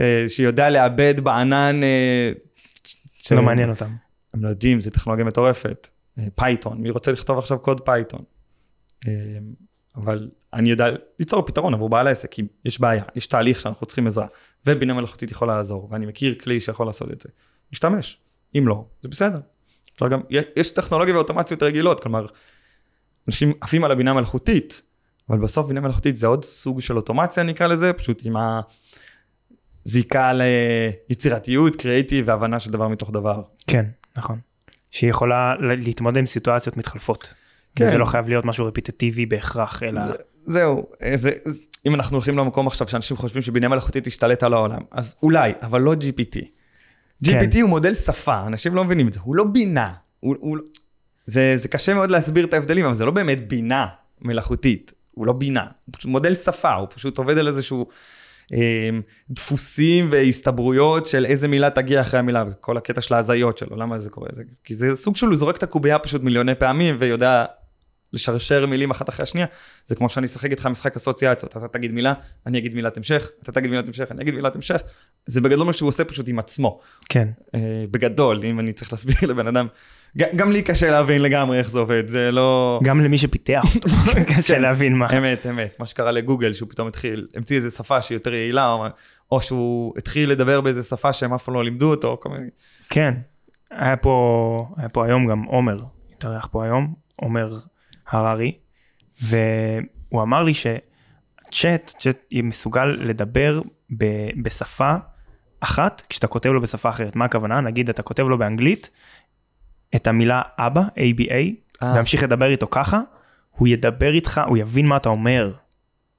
אה, שיודע לעבד בענן. שלא מעניין אותם. הם לא יודעים, זו טכנולוגיה מטורפת. פייתון, מי רוצה לכתוב עכשיו קוד פייתון? אבל אני יודע ליצור פתרון עבור בעל העסק, כי יש בעיה, יש תהליך שאנחנו צריכים עזרה, ובינה מלאכותית יכולה לעזור, ואני מכיר כלי שיכול לעשות את זה. משתמש, אם לא, זה בסדר. אפשר גם, יש טכנולוגיה ואוטומציות רגילות, כלומר, אנשים עפים על הבינה מלאכותית, אבל בסוף בינה מלאכותית זה עוד סוג של אוטומציה נקרא לזה, פשוט עם הזיקה ליצירתיות, קריאיטיב והבנה של דבר מתוך דבר. כן, נכון. שהיא יכולה להתמודד עם סיטואציות מתחלפות. כן. זה לא חייב להיות משהו רפיטטיבי בהכרח, אלא... זה, זהו, זה, אם אנחנו הולכים למקום עכשיו שאנשים חושבים שבינה מלאכותית תשתלט על העולם, אז אולי, אבל לא GPT. GPT כן. הוא מודל שפה, אנשים לא מבינים את זה, הוא לא בינה. הוא, הוא, זה, זה קשה מאוד להסביר את ההבדלים, אבל זה לא באמת בינה מלאכותית, הוא לא בינה, הוא פשוט מודל שפה, הוא פשוט עובד על איזשהו אה, דפוסים והסתברויות של איזה מילה תגיע אחרי המילה, וכל הקטע של ההזיות שלו, למה זה קורה? זה, כי זה סוג של הוא זורק את הקובייה פשוט מיליוני פעמים ויודע לשרשר מילים אחת אחרי השנייה, זה כמו שאני אשחק איתך משחק אסוציאציות, אתה תגיד מילה, אני אגיד מילת המשך, אתה תגיד מילת המשך, אני אגיד מילת המשך, זה בגדול מה שהוא עושה פשוט עם עצמו. כן. אה, בגדול, אם אני צריך להסביר לבן אדם, גם לי קשה להבין לגמרי איך זה עובד, זה לא... גם למי שפיתח אותו, קשה כן. להבין מה. אמת, אמת, מה שקרה לגוגל, שהוא פתאום התחיל, המציא איזה שפה שהיא יותר יעילה, או, או שהוא התחיל לדבר באיזה שפה שהם אף פעם לא לימדו אותו, כל מיני... כן, היה פה, היה פה היום גם עומר, התארח פה היום, עומר הררי, והוא אמר לי שצ'אט, צ'אט מסוגל לדבר ב, בשפה אחת כשאתה כותב לו בשפה אחרת. מה הכוונה? נגיד אתה כותב לו באנגלית את המילה אבא, ABA, אה. והמשיך לדבר איתו ככה, הוא ידבר איתך, הוא יבין מה אתה אומר.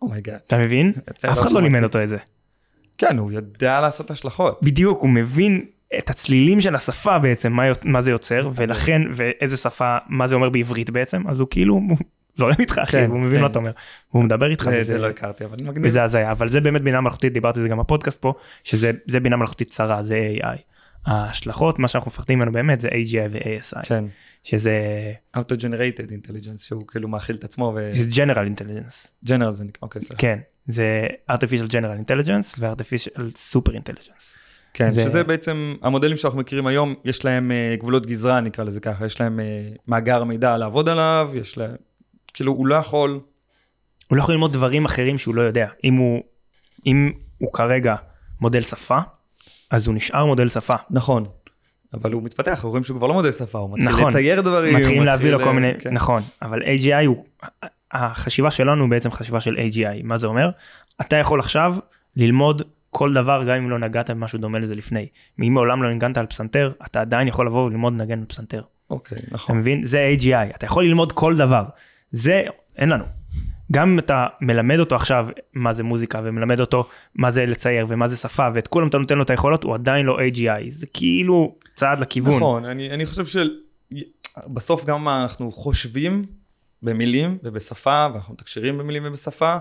Oh my God. Oh אתה מבין? אף אחד לא לימד אותו את זה. כן, הוא יודע לעשות השלכות. בדיוק, הוא מבין את הצלילים של השפה בעצם, מה, מה זה יוצר, ולכן, ואיזה שפה, מה זה אומר בעברית בעצם, אז הוא כאילו זורם איתך אחי, כן, הוא מבין כן. מה אתה אומר, הוא מדבר איתך. זה, זה לא הכרתי, אבל מגניב. וזה הזיה, אבל זה באמת בינה מלאכותית, דיברתי על זה גם בפודקאסט פה, שזה בינה מלאכותית צרה, זה AI. ההשלכות, מה שאנחנו מפחדים ממנו באמת זה AGI ו-ASI. כן. שזה... Auto-Generated Intelligence, שהוא כאילו מאכיל את עצמו ו... זה General Intelligence. General זה נקרא, אוקיי, סליחה. כן, זה artificial general intelligence ו-artificial super intelligence. כן, זה... שזה בעצם, המודלים שאנחנו מכירים היום, יש להם uh, גבולות גזרה, נקרא לזה ככה, יש lהם uh, מאגר מידע לעבוד עליו, יש להם, כאילו, הוא לא יכול... הוא לא יכול ללמוד דברים אחרים שהוא לא יודע. אם הוא, אם הוא כרגע מודל שפה, אז הוא נשאר מודל שפה. נכון. אבל הוא מתפתח, אנחנו רואים שהוא כבר לא מודל שפה, הוא מתחיל נכון, לצייר דברים. מתחילים להביא לו כל מיני, כן. נכון, אבל AGI הוא, החשיבה שלנו בעצם חשיבה של AGI, מה זה אומר? אתה יכול עכשיו ללמוד כל דבר גם אם לא נגעת במשהו דומה לזה לפני. אם מעולם לא ניגנת על פסנתר, אתה עדיין יכול לבוא וללמוד לנגן על פסנתר. אוקיי, נכון. אתה מבין? זה AGI, אתה יכול ללמוד כל דבר. זה אין לנו. גם אם אתה מלמד אותו עכשיו מה זה מוזיקה ומלמד אותו מה זה לצייר ומה זה שפה ואת כולם אתה נותן לו את היכולות הוא עדיין לא AGI זה כאילו צעד לכיוון. נכון אני, אני חושב שבסוף גם מה אנחנו חושבים במילים ובשפה ואנחנו מתקשרים במילים ובשפה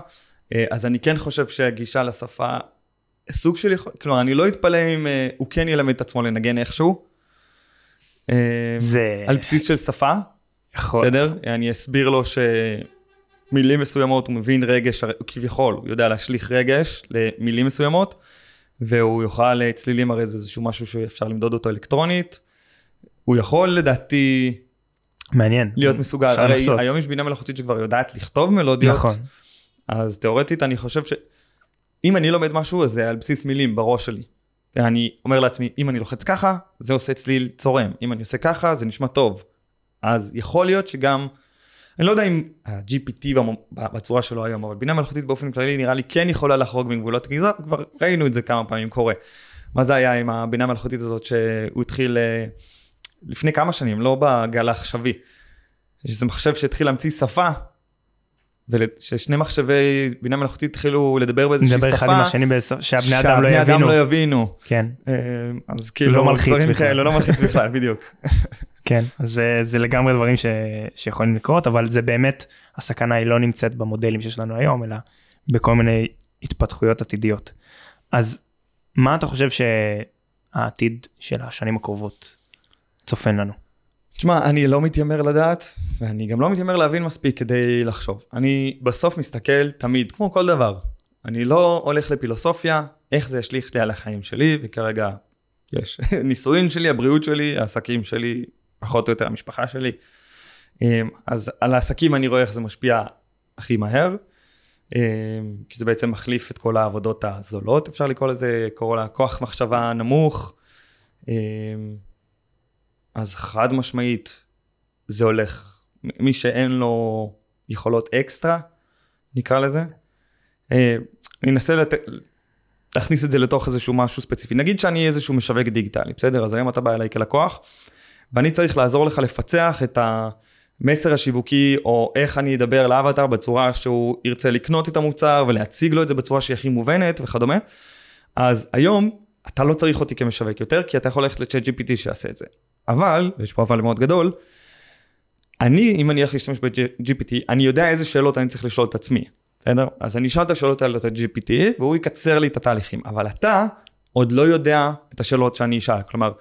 אה, אז אני כן חושב שהגישה לשפה סוג של יכול, כלומר אני לא אתפלא אם אה, הוא כן ילמד את עצמו לנגן איכשהו. אה, זה... על בסיס של שפה. יכול. בסדר? אני אסביר לו ש... מילים מסוימות הוא מבין רגש, כביכול, הוא יודע להשליך רגש למילים מסוימות, והוא יוכל צלילים, הרי זה איזשהו משהו שאפשר למדוד אותו אלקטרונית. הוא יכול לדעתי... מעניין. להיות מסוגל, הרי לעשות. היום יש בינה מלאכותית שכבר יודעת לכתוב מלודיות. נכון. אז תאורטית אני חושב שאם אני לומד משהו אז זה על בסיס מילים בראש שלי. אני אומר לעצמי, אם אני לוחץ ככה, זה עושה צליל צורם. אם אני עושה ככה, זה נשמע טוב. אז יכול להיות שגם אני לא יודע אם ה-GPT בצורה שלו היום, אבל בינה מלאכותית באופן כללי נראה לי כן יכולה לחרוג מגבולות גזרה, כבר ראינו את זה כמה פעמים קורה. מה זה היה עם הבינה המלאכותית הזאת שהוא התחיל אה, לפני כמה שנים, לא בגל העכשווי. שזה מחשב שהתחיל להמציא שפה, וששני מחשבי בינה מלאכותית התחילו לדבר באיזושהי שפה, לדבר אחד עם השני שהבני אדם לא יבינו. שהבני אדם לא יבינו. כן. אה, אז כאילו, לא מלחיץ בכלל. לא מלחיץ בכלל, בדיוק. כן, זה, זה לגמרי דברים ש, שיכולים לקרות, אבל זה באמת, הסכנה היא לא נמצאת במודלים שיש לנו היום, אלא בכל מיני התפתחויות עתידיות. אז מה אתה חושב שהעתיד של השנים הקרובות צופן לנו? תשמע, אני לא מתיימר לדעת, ואני גם לא מתיימר להבין מספיק כדי לחשוב. אני בסוף מסתכל תמיד, כמו כל דבר. אני לא הולך לפילוסופיה, איך זה ישליך לי על החיים שלי, וכרגע יש נישואין שלי, הבריאות שלי, העסקים שלי, פחות או יותר המשפחה שלי. אמ, אז על העסקים אני רואה איך זה משפיע הכי מהר, אמ, כי זה בעצם מחליף את כל העבודות הזולות, אפשר לקרוא לזה, קורא לה כוח מחשבה נמוך. אז חד משמעית זה הולך, מי שאין לו יכולות אקסטרה, נקרא לזה. אני אנסה לת... להכניס את זה לתוך איזשהו משהו ספציפי. נגיד שאני איזשהו משווק דיגיטלי, בסדר? אז היום אתה בא אליי כלקוח, ואני צריך לעזור לך לפצח את המסר השיווקי, או איך אני אדבר לאבטר בצורה שהוא ירצה לקנות את המוצר ולהציג לו את זה בצורה שהיא הכי מובנת וכדומה. אז היום אתה לא צריך אותי כמשווק יותר, כי אתה יכול ללכת לצ'אט GPT שיעשה את זה. אבל, ויש פה אבל מאוד גדול, אני, אם אני הולך להשתמש ב-GPT, אני יודע איזה שאלות אני צריך לשאול את עצמי, בסדר? אז אני אשאל את השאלות האלה את ה-GPT, והוא יקצר לי את התהליכים. אבל אתה עוד לא יודע את השאלות שאני אשאל. כלומר,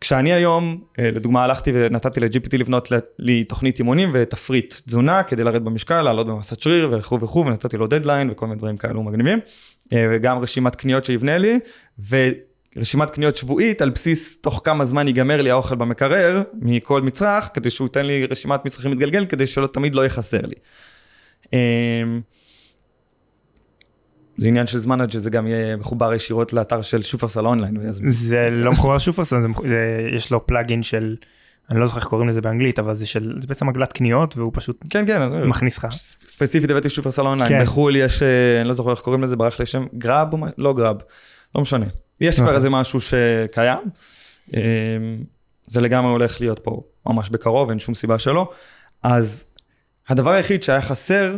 כשאני היום, אה, לדוגמה, הלכתי ונתתי ל-GPT לבנות לי תוכנית אימונים ותפריט תזונה כדי לרדת במשקל, לעלות במסת שריר וכו' וכו', ונתתי לו דדליין וכל מיני דברים כאלו מגניבים, אה, וגם רשימת קניות שיבנה לי, ורשימת קניות שבועית על בסיס תוך כמה זמן ייגמר לי האוכל במקרר מכל מצרך, כדי שהוא ייתן לי רשימת מצרכים מתגלגל, כדי שלא תמיד לא יחסר לי. אה, זה עניין של זמן עד שזה גם יהיה מחובר ישירות לאתר של שופרסל אונליין. זה לא מחובר לשופרסל, יש לו plugin של, אני לא זוכר איך קוראים לזה באנגלית, אבל זה של, זה בעצם עגלת קניות והוא פשוט כן, כן, מכניס לך. ספציפית הבאתי שופרסל אונליין, כן. בחו"ל יש, אה, אני לא זוכר איך קוראים לזה, ברח לי שם Grab לא Grab, לא משנה. יש כבר נכון. איזה משהו שקיים, אה, זה לגמרי הולך להיות פה ממש בקרוב, אין שום סיבה שלא. אז הדבר היחיד שהיה חסר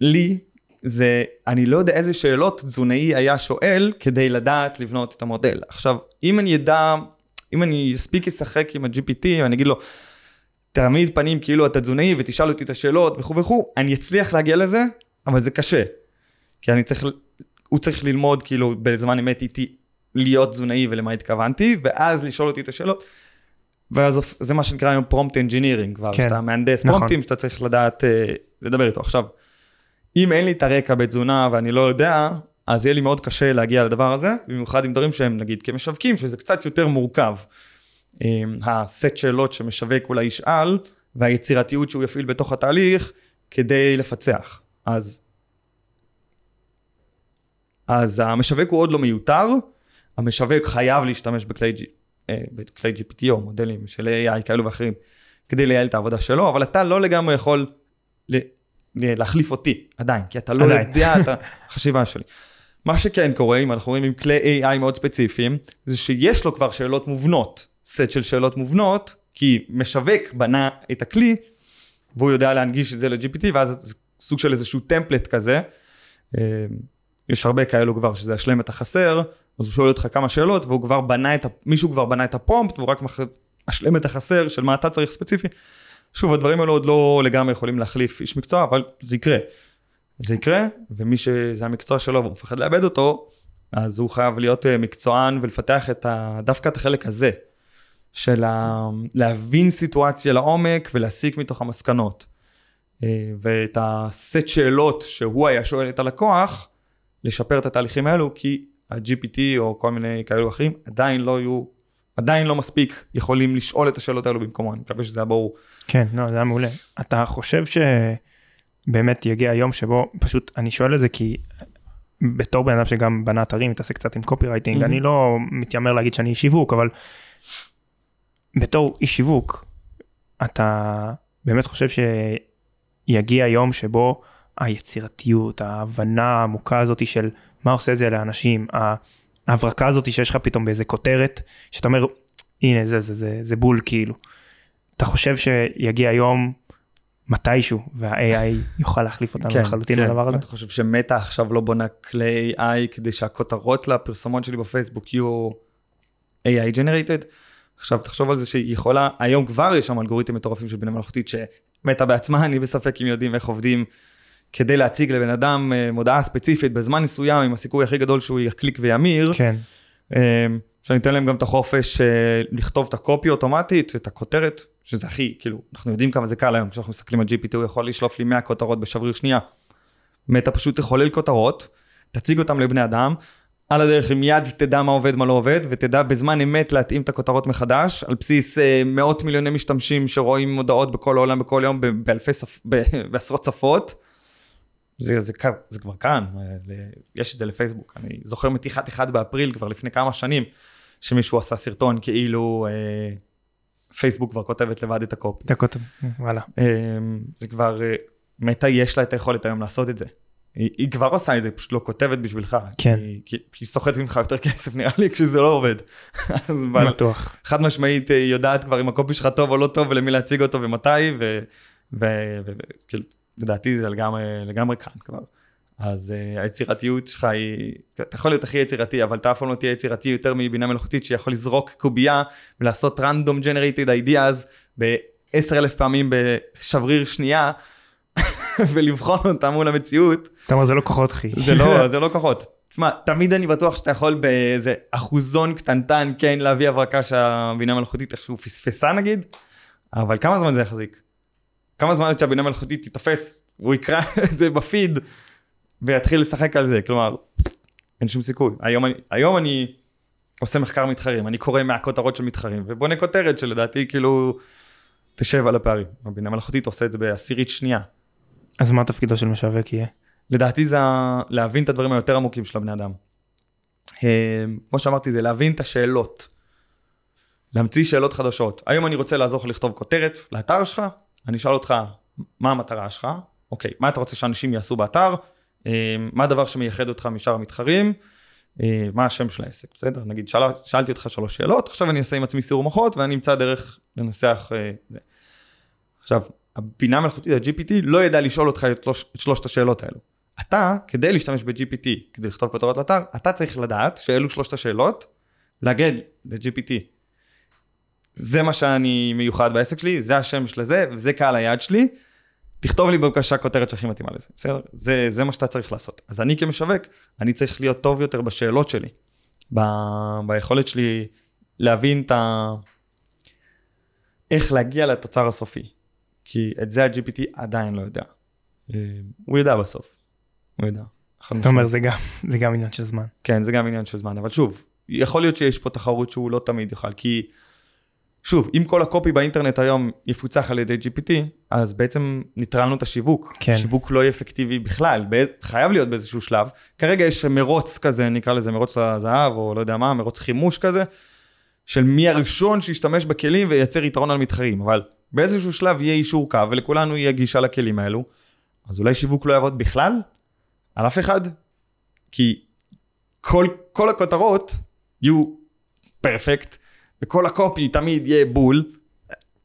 לי זה, אני לא יודע איזה שאלות תזונאי היה שואל כדי לדעת לבנות את המודל. עכשיו, אם אני אדע, אם אני אספיק לשחק עם ה-GPT ואני אגיד לו, תעמיד פנים כאילו אתה תזונאי ותשאל אותי את השאלות וכו' וכו', אני אצליח להגיע לזה, אבל זה קשה. כי אני צריך, הוא צריך ללמוד כאילו בזמן אמת איתי להיות תזונאי ולמה התכוונתי, ואז לשאול אותי את השאלות. ואז זה מה שנקרא היום prompt engineering כבר, כן, שאתה מהנדס נכון. prompt ים שאתה צריך לדעת uh, לדבר איתו. עכשיו, אם אין לי את הרקע בתזונה ואני לא יודע, אז יהיה לי מאוד קשה להגיע לדבר הזה, במיוחד עם דברים שהם נגיד כמשווקים, שזה קצת יותר מורכב. אמ, הסט שאלות שמשווק אולי ישאל, והיצירתיות שהוא יפעיל בתוך התהליך, כדי לפצח. אז, אז המשווק הוא עוד לא מיותר, המשווק חייב להשתמש בכלי, אה, בכלי GPT או מודלים של AI כאלו ואחרים, כדי לייעל את העבודה שלו, אבל אתה לא לגמרי יכול להחליף אותי עדיין, כי אתה לא עדיין. יודע את החשיבה שלי. מה שכן קורה, אם אנחנו רואים עם כלי AI מאוד ספציפיים, זה שיש לו כבר שאלות מובנות, סט של שאלות מובנות, כי משווק בנה את הכלי, והוא יודע להנגיש את זה ל-GPT, ואז זה סוג של איזשהו טמפלט כזה. אה, יש הרבה כאלו כבר שזה השלם את החסר, אז הוא שואל אותך כמה שאלות, והוא כבר בנה את. מישהו כבר בנה את הפרומפט, והוא רק משלם את החסר של מה אתה צריך ספציפי. שוב, הדברים האלו עוד לא לגמרי יכולים להחליף איש מקצוע, אבל זה יקרה. זה יקרה, ומי שזה המקצוע שלו והוא מפחד לאבד אותו, אז הוא חייב להיות אה, מקצוען ולפתח את ה, דווקא את החלק הזה, של ה, להבין סיטואציה לעומק ולהסיק מתוך המסקנות. אה, ואת הסט שאלות שהוא היה שואל את הלקוח, לשפר את התהליכים האלו, כי ה-GPT או כל מיני כאלו אחרים עדיין לא יהיו עדיין לא מספיק יכולים לשאול את השאלות האלו במקומו, אני מקווה שזה היה ברור. כן, לא, זה היה מעולה. אתה חושב שבאמת יגיע היום שבו, פשוט אני שואל את זה כי בתור בן אדם שגם בנה אתרים, מתעסק קצת עם קופי רייטינג, mm-hmm. אני לא מתיימר להגיד שאני איש שיווק, אבל בתור איש שיווק, אתה באמת חושב שיגיע יום שבו היצירתיות, ההבנה העמוקה הזאת של מה עושה את זה לאנשים, ההברקה הזאת שיש לך פתאום באיזה כותרת, שאתה אומר, הנה זה, זה, זה, זה בול כאילו. אתה חושב שיגיע יום מתישהו וה-AI יוכל להחליף אותנו כן, לחלוטין כן. לדבר הזה? אתה חושב שמטה עכשיו לא בונה כלי AI כדי שהכותרות לפרסומות שלי בפייסבוק יהיו AI generated? עכשיו תחשוב על זה שהיא יכולה, היום כבר יש שם אלגוריתם מטורפים של בינה מלאכותית שמטה בעצמה, אני בספק אם יודעים איך עובדים כדי להציג לבן אדם אה, מודעה ספציפית בזמן מסוים, עם הסיכוי הכי גדול שהוא יקליק וימיר. כן. אה, שאני אתן להם גם את החופש אה, לכתוב את הקופי אוטומטית, את הכותרת, שזה הכי, כאילו, אנחנו יודעים כמה זה קל היום, כשאנחנו מסתכלים על GPT, הוא יכול לשלוף לי 100 כותרות בשבריר שנייה. מטה פשוט תחולל כותרות, תציג אותם לבני אדם, על הדרך עם יד תדע מה עובד, מה לא עובד, ותדע בזמן אמת להתאים את הכותרות מחדש, על בסיס מאות מיליוני משתמשים שרואים מודעות בכל העולם, בכל יום, באלפי שפ... בעשרות שפות. זה, זה, זה, זה כבר כאן, יש את זה לפייסבוק. אני זוכר מתיחת אחד באפריל כבר לפני כמה שנים, שמישהו עשה סרטון כאילו אה, פייסבוק כבר כותבת לבד את הקופי. את הקופי, וואלה. אה, זה כבר, אה, מטא יש לה את היכולת היום לעשות את זה. היא, היא כבר עושה את זה, פשוט לא כותבת בשבילך. כן. היא, כי, היא סוחטת ממך יותר כסף נראה לי כשזה לא עובד. אז אבל, בטוח. חד משמעית היא יודעת כבר אם הקופי שלך טוב או לא טוב ולמי להציג אותו ומתי, וכאילו, לדעתי זה לגמרי, לגמרי כאן כבר. אז uh, היצירתיות שלך היא, אתה יכול להיות הכי יצירתי, אבל אתה אף פעם לא תהיה יצירתי יותר מבינה מלאכותית שיכול לזרוק קובייה ולעשות random generated ideas ב-10 אלף פעמים בשבריר שנייה, ולבחון אותם מול המציאות. אתה אומר זה לא כוחות אחי. זה לא, זה לא כוחות. תשמע, תמיד אני בטוח שאתה יכול באיזה אחוזון קטנטן כן להביא הברקה שהבינה המלאכותית איכשהו פספסה נגיד, אבל כמה זמן זה יחזיק? כמה זמן עד שהבינה המלאכותית תיתפס, הוא יקרא את זה בפיד ויתחיל לשחק על זה, כלומר, אין שום סיכוי. היום אני, היום אני עושה מחקר מתחרים, אני קורא מהכותרות של מתחרים ובונה כותרת שלדעתי כאילו תשב על הפערים. הבינה המלאכותית עושה את זה בעשירית שנייה. אז מה תפקידו של משווק יהיה? לדעתי זה להבין את הדברים היותר עמוקים של הבני אדם. אה, כמו שאמרתי, זה להבין את השאלות. להמציא שאלות חדשות. היום אני רוצה לעזור לך לכתוב כותרת לאתר שלך, אני אשאל אותך, מה המטרה שלך? אוקיי, מה אתה רוצה שאנשים יעשו באתר? אה, מה הדבר שמייחד אותך משאר המתחרים? אה, מה השם של העסק, בסדר? נגיד, שאל, שאלתי אותך שלוש שאלות, עכשיו אני אעשה עם עצמי סיור מוחות ואני אמצא דרך לנסח זה. עכשיו, הבינה המלאכותית, ה-GPT, לא ידע לשאול אותך את, שלוש, את שלושת השאלות האלו. אתה, כדי להשתמש ב-GPT, כדי לכתוב כותרות לאתר, אתה צריך לדעת שאלו שלושת השאלות, להגיד ל-GPT. זה מה שאני מיוחד בעסק שלי, זה השם של זה, וזה קהל היעד שלי. תכתוב לי בבקשה כותרת שהכי מתאימה לזה, בסדר? זה, זה מה שאתה צריך לעשות. אז אני כמשווק, אני צריך להיות טוב יותר בשאלות שלי, ב, ביכולת שלי להבין את ה... איך להגיע לתוצר הסופי. כי את זה ה-GPT עדיין לא יודע. אה, הוא יודע בסוף. הוא יודע. אתה אומר זה גם, זה גם עניין של זמן. כן, זה גם עניין של זמן, אבל שוב, יכול להיות שיש פה תחרות שהוא לא תמיד יוכל, כי שוב, אם כל הקופי באינטרנט היום יפוצח על ידי GPT, אז בעצם ניטרלנו את השיווק. כן. שיווק לא יהיה אפקטיבי בכלל, חייב להיות באיזשהו שלב. כרגע יש מרוץ כזה, נקרא לזה מרוץ הזהב, או לא יודע מה, מרוץ חימוש כזה, של מי הראשון שישתמש בכלים וייצר יתרון על מתחרים, אבל באיזשהו שלב יהיה אישור קו ולכולנו יהיה גישה לכלים האלו, אז אולי שיווק לא יעבוד בכלל? על אף אחד? כי כל, כל הכותרות יהיו פרפקט, וכל הקופי תמיד יהיה בול,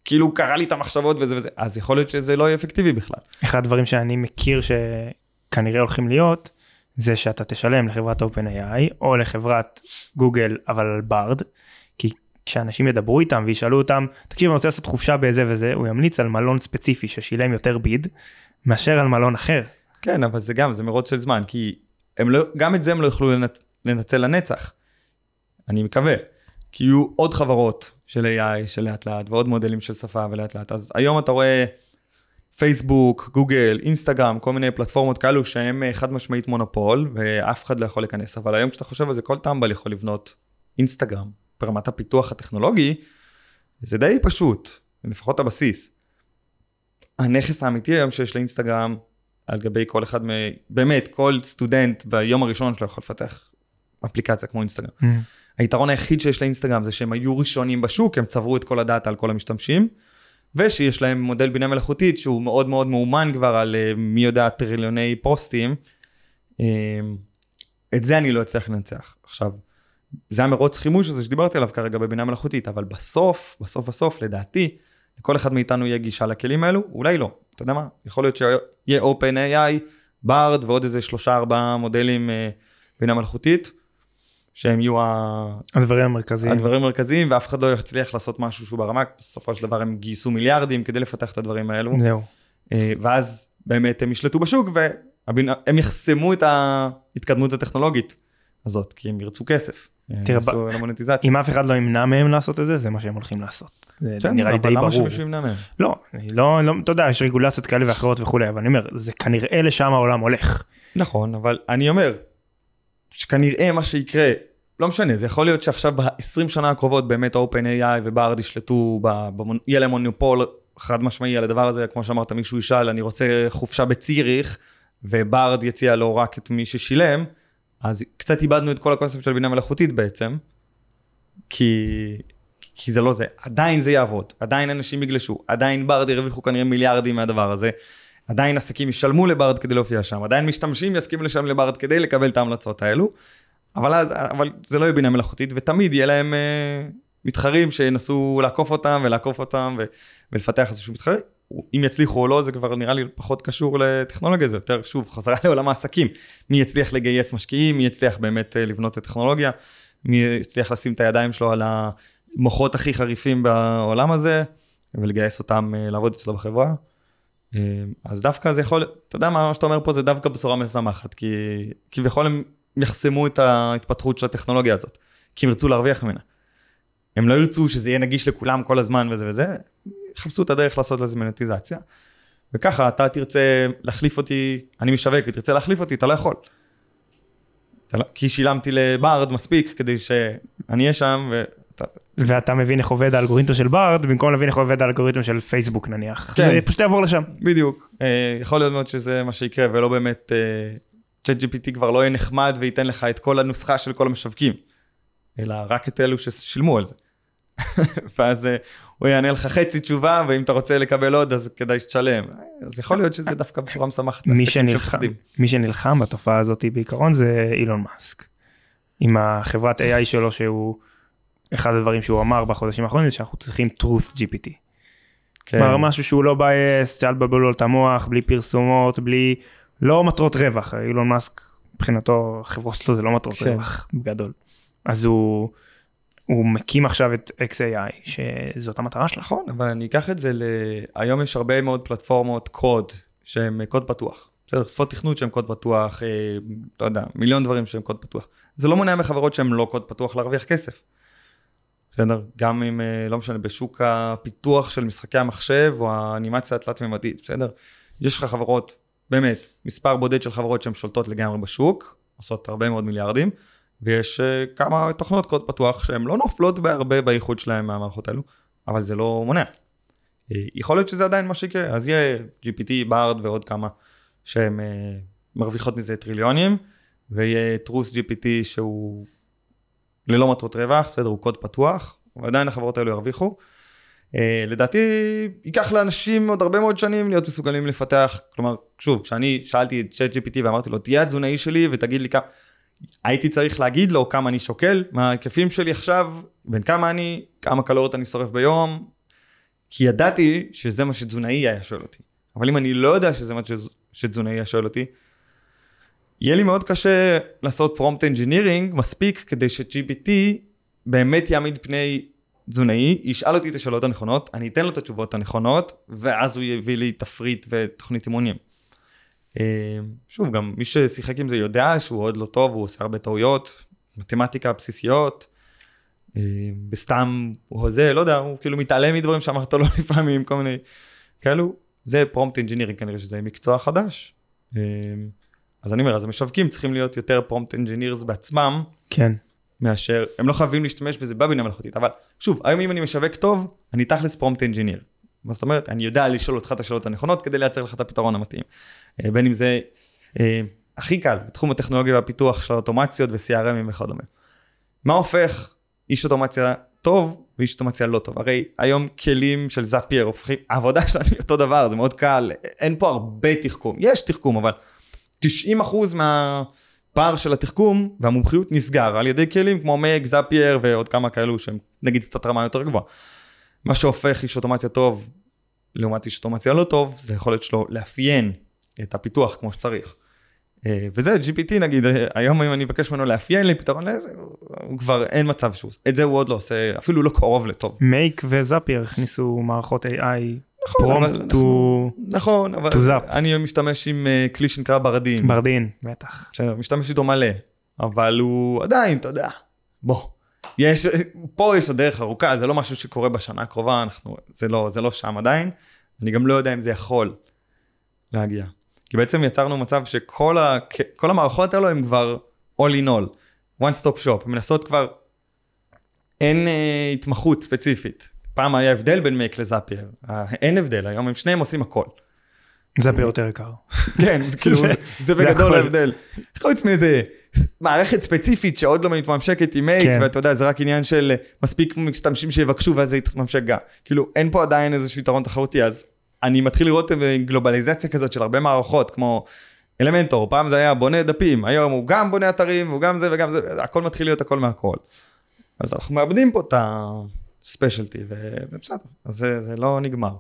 כאילו קרה לי את המחשבות וזה וזה, אז יכול להיות שזה לא יהיה אפקטיבי בכלל. אחד הדברים שאני מכיר שכנראה הולכים להיות, זה שאתה תשלם לחברת OpenAI או לחברת גוגל אבל על ברד, כי כשאנשים ידברו איתם וישאלו אותם, תקשיב אני רוצה לעשות חופשה באיזה וזה, הוא ימליץ על מלון ספציפי ששילם יותר ביד, מאשר על מלון אחר. כן, אבל זה גם, זה מרוץ של זמן, כי הם לא, גם את זה הם לא יוכלו לנצ... לנצל לנצח. אני מקווה. כי יהיו עוד חברות של AI של לאט לאט, ועוד מודלים של שפה ולאט לאט. אז היום אתה רואה פייסבוק, גוגל, אינסטגרם, כל מיני פלטפורמות כאלו שהם אה, חד משמעית מונופול, ואף אחד לא יכול להיכנס. אבל היום כשאתה חושב על זה, כל טמבל יכול לבנות אינסטגרם. ברמת הפיתוח הטכנולוגי, זה די פשוט, לפחות הבסיס. הנכס האמיתי היום שיש לאינסטגרם, על גבי כל אחד, מ... באמת, כל סטודנט ביום הראשון שלו יכול לפתח אפליקציה כמו אינסטגרם. Mm. היתרון היחיד שיש לאינסטגרם זה שהם היו ראשונים בשוק, הם צברו את כל הדאטה על כל המשתמשים, ושיש להם מודל בינה מלאכותית שהוא מאוד מאוד מאומן כבר על אה, מי יודע טריליוני פוסטים. אה, את זה אני לא אצליח לנצח. עכשיו, זה המרוץ חימוש הזה שדיברתי עליו כרגע בבינה מלאכותית, אבל בסוף, בסוף בסוף, לדעתי, לכל אחד מאיתנו יהיה גישה לכלים האלו, אולי לא. אתה יודע מה? יכול להיות שיהיה OpenAI, BARD ועוד איזה שלושה ארבעה מודלים אה, בינה מלאכותית, שהם יהיו הדברים המרכזיים. הדברים המרכזיים, ואף אחד לא יצליח לעשות משהו שהוא ברמה, בסופו של דבר הם גייסו מיליארדים כדי לפתח את הדברים האלו. זהו. אה, ואז באמת הם ישלטו בשוק והם יחסמו את ההתקדמות הטכנולוגית הזאת, כי הם ירצו כסף. תראה, אם אף אחד לא ימנע מהם לעשות את זה, זה מה שהם הולכים לעשות. זה נראה לי די ברור. למה שמישהו ימנע מהם? לא, לא, לא, אתה יודע, יש רגולציות כאלה ואחרות וכולי, אבל אני אומר, זה כנראה לשם העולם הולך. נכון, אבל אני אומר, שכנראה מה שיקרה, לא משנה, זה יכול להיות שעכשיו ב-20 שנה הקרובות באמת ה-open AI וברד ישלטו, יהיה להם מונופול חד משמעי על הדבר הזה, כמו שאמרת, מישהו ישאל, אני רוצה חופשה בציריך, ו Bard יציע לו רק את מי ששילם, אז קצת איבדנו את כל הקונספט של בינה מלאכותית בעצם, כי, כי זה לא זה. עדיין זה יעבוד, עדיין אנשים יגלשו, עדיין Bard ירוויחו כנראה מיליארדים מהדבר הזה, עדיין עסקים ישלמו ל Bard כדי להופיע שם, עדיין משתמשים יסכימו לשלם ל Bard כדי לקבל את ההמלצות האלו, אבל, אז, אבל זה לא יהיה בינה מלאכותית, ותמיד יהיה להם אה, מתחרים שינסו לעקוף אותם ולעקוף אותם ו, ולפתח איזשהו מתחרה. אם יצליחו או לא, זה כבר נראה לי פחות קשור לטכנולוגיה, זה יותר, שוב, חזרה לעולם העסקים. מי יצליח לגייס משקיעים, מי יצליח באמת אה, לבנות את הטכנולוגיה, מי יצליח לשים את הידיים שלו על המוחות הכי חריפים בעולם הזה, ולגייס אותם אה, לעבוד אצלו בחברה. אה, אז דווקא זה יכול, אתה יודע מה, מה שאתה אומר פה זה דווקא בשורה משמחת, כי כביכול הם יחסמו את ההתפתחות של הטכנולוגיה הזאת, כי הם ירצו להרוויח ממנה. הם לא ירצו שזה יהיה נגיש לכולם כל הזמן וזה וזה, יחפשו את הדרך לעשות לזה מנטיזציה. וככה אתה תרצה להחליף אותי, אני משווק ותרצה להחליף אותי, אתה לא יכול. אתה לא, כי שילמתי לברד מספיק כדי שאני אהיה שם ואתה... מבין איך עובד האלגוריתם של ברד, במקום להבין איך עובד האלגוריתם של פייסבוק נניח. כן. זה פשוט יעבור לשם. בדיוק. אה, יכול להיות מאוד שזה מה שיקרה ולא באמת, אה, GPT כבר לא יהיה נחמד וייתן לך את כל הנוסחה של כל המשווקים, אלא רק את אלו ששילמו על זה. ואז אה, הוא יענה לך חצי תשובה, ואם אתה רוצה לקבל עוד, אז כדאי שתשלם. אז יכול להיות שזה דווקא בשורה משמחת. מי שנלחם, מי שנלחם בתופעה הזאת בעיקרון זה אילון מאסק. עם החברת AI שלו, שהוא, אחד הדברים שהוא אמר בחודשים האחרונים, זה שאנחנו צריכים truth GPT. כן. כלומר, משהו שהוא לא בייס, שאל בלבלו לו את המוח, בלי פרסומות, בלי, לא מטרות רווח. אילון מאסק, מבחינתו, החברות שלו זה לא מטרות כן. רווח, בגדול. אז הוא... הוא מקים עכשיו את XAI, שזאת המטרה שלו. נכון, אבל אני אקח את זה ל... היום יש הרבה מאוד פלטפורמות קוד, שהן קוד פתוח. בסדר, שפות תכנות שהן קוד פתוח, אה, לא יודע, מיליון דברים שהן קוד פתוח. זה לא מונע מחברות שהן לא קוד פתוח להרוויח כסף. בסדר? גם אם, אה, לא משנה, בשוק הפיתוח של משחקי המחשב או האנימציה התלת-ממדית, בסדר? יש לך חברות, באמת, מספר בודד של חברות שהן שולטות לגמרי בשוק, עושות הרבה מאוד מיליארדים, ויש uh, כמה תוכנות קוד פתוח שהן לא נופלות בהרבה באיחוד שלהם מהמערכות האלו, אבל זה לא מונע. Uh, יכול להיות שזה עדיין מה שיקרה, אז יהיה GPT, BARD ועוד כמה שהן מרוויחות מזה טריליונים, ויהיה טרוס GPT שהוא ללא מטרות רווח, בסדר, הוא קוד פתוח, ועדיין החברות האלו ירוויחו. Uh, לדעתי ייקח לאנשים עוד הרבה מאוד שנים להיות מסוגלים לפתח, כלומר, שוב, כשאני שאלתי את ChatGPT ואמרתי לו, תהיה התזונאי שלי ותגיד לי כמה... הייתי צריך להגיד לו כמה אני שוקל, מה ההיקפים שלי עכשיו, בין כמה אני, כמה קלוריות אני שורף ביום, כי ידעתי שזה מה שתזונאי היה שואל אותי. אבל אם אני לא יודע שזה מה שתזונאי היה שואל אותי, יהיה לי מאוד קשה לעשות prompt engineering מספיק כדי ש-GPT באמת יעמיד פני תזונאי, ישאל אותי את השאלות הנכונות, אני אתן לו את התשובות הנכונות, ואז הוא יביא לי תפריט ותוכנית אימונים. אה, שוב, גם מי ששיחק עם זה יודע שהוא עוד לא טוב, הוא עושה הרבה טעויות, מתמטיקה בסיסיות, אה, בסתם הוא הוזה, לא יודע, הוא כאילו מתעלם מדברים שאמרת לו לפעמים, כל מיני כאלו. זה prompt engineering, כנראה שזה מקצוע חדש. אז אני אומר, אז המשווקים צריכים להיות יותר prompt engineers בעצמם. כן. מאשר, הם לא חייבים להשתמש בזה בבינה מלאכותית, אבל שוב, היום אם אני משווק טוב, אני תכלס prompt engineer. מה זאת אומרת? אני יודע לשאול אותך את השאלות הנכונות כדי לייצר לך את הפתרון המתאים. אה, בין אם זה אה, הכי קל, בתחום הטכנולוגיה והפיתוח של אוטומציות ו-CRMים וכדומה. מה הופך איש אוטומציה טוב ואיש אוטומציה לא טוב? הרי היום כלים של Zapier הופכים, העבודה שלנו היא אותו דבר, זה מאוד קל, אין פה הרבה תחכום, יש תחכום, אבל 90% מהפער של התחכום והמומחיות נסגר על ידי כלים כמו מייק, זאפייר ועוד כמה כאלו שהם נגיד קצת רמה יותר גבוהה. מה שהופך איש אוטומציה טוב לעומת איש אוטומציה לא טוב, זה יכולת שלו לאפיין את הפיתוח כמו שצריך. אה, וזה GPT נגיד, היום אם אני אבקש ממנו לאפיין לי פתרון לזה, הוא כבר אין מצב שהוא, את זה הוא עוד לא עושה, אפילו לא קרוב לטוב. מייק וזאפייר הכניסו מערכות AI נכון, אבל, to, נכון, אבל אני משתמש עם uh, כלי שנקרא ברדין. ברדין, בטח. בסדר, משתמש איתו מלא, אבל הוא עדיין, אתה יודע, בוא, יש, פה יש עוד דרך ארוכה, זה לא משהו שקורה בשנה הקרובה, אנחנו, זה לא, זה לא שם עדיין, אני גם לא יודע אם זה יכול להגיע. כי בעצם יצרנו מצב שכל ה, כל המערכות האלו הם כבר all in all, one stop shop, הן מנסות כבר, אין אה, התמחות ספציפית. פעם היה הבדל בין מייק לזאפייר, אין הבדל, היום הם שניהם עושים הכל. זאפייר יותר יקר. כן, זה כאילו, זה בגדול ההבדל. חוץ מאיזה מערכת ספציפית שעוד לא מתממשקת עם מייק, כן. ואתה יודע, זה רק עניין של מספיק משתמשים שיבקשו ואז זה יתממשק גם. כאילו, אין פה עדיין איזשהו יתרון תחרותי, אז אני מתחיל לראות גלובליזציה כזאת של הרבה מערכות, כמו אלמנטור, פעם זה היה בונה דפים, היום הוא גם בונה אתרים, הוא גם זה וגם זה, הכל מתחיל להיות הכל מהכל. אז אנחנו מאבדים פה את ה specialty, ובסדר, אז זה, זה לא נגמר.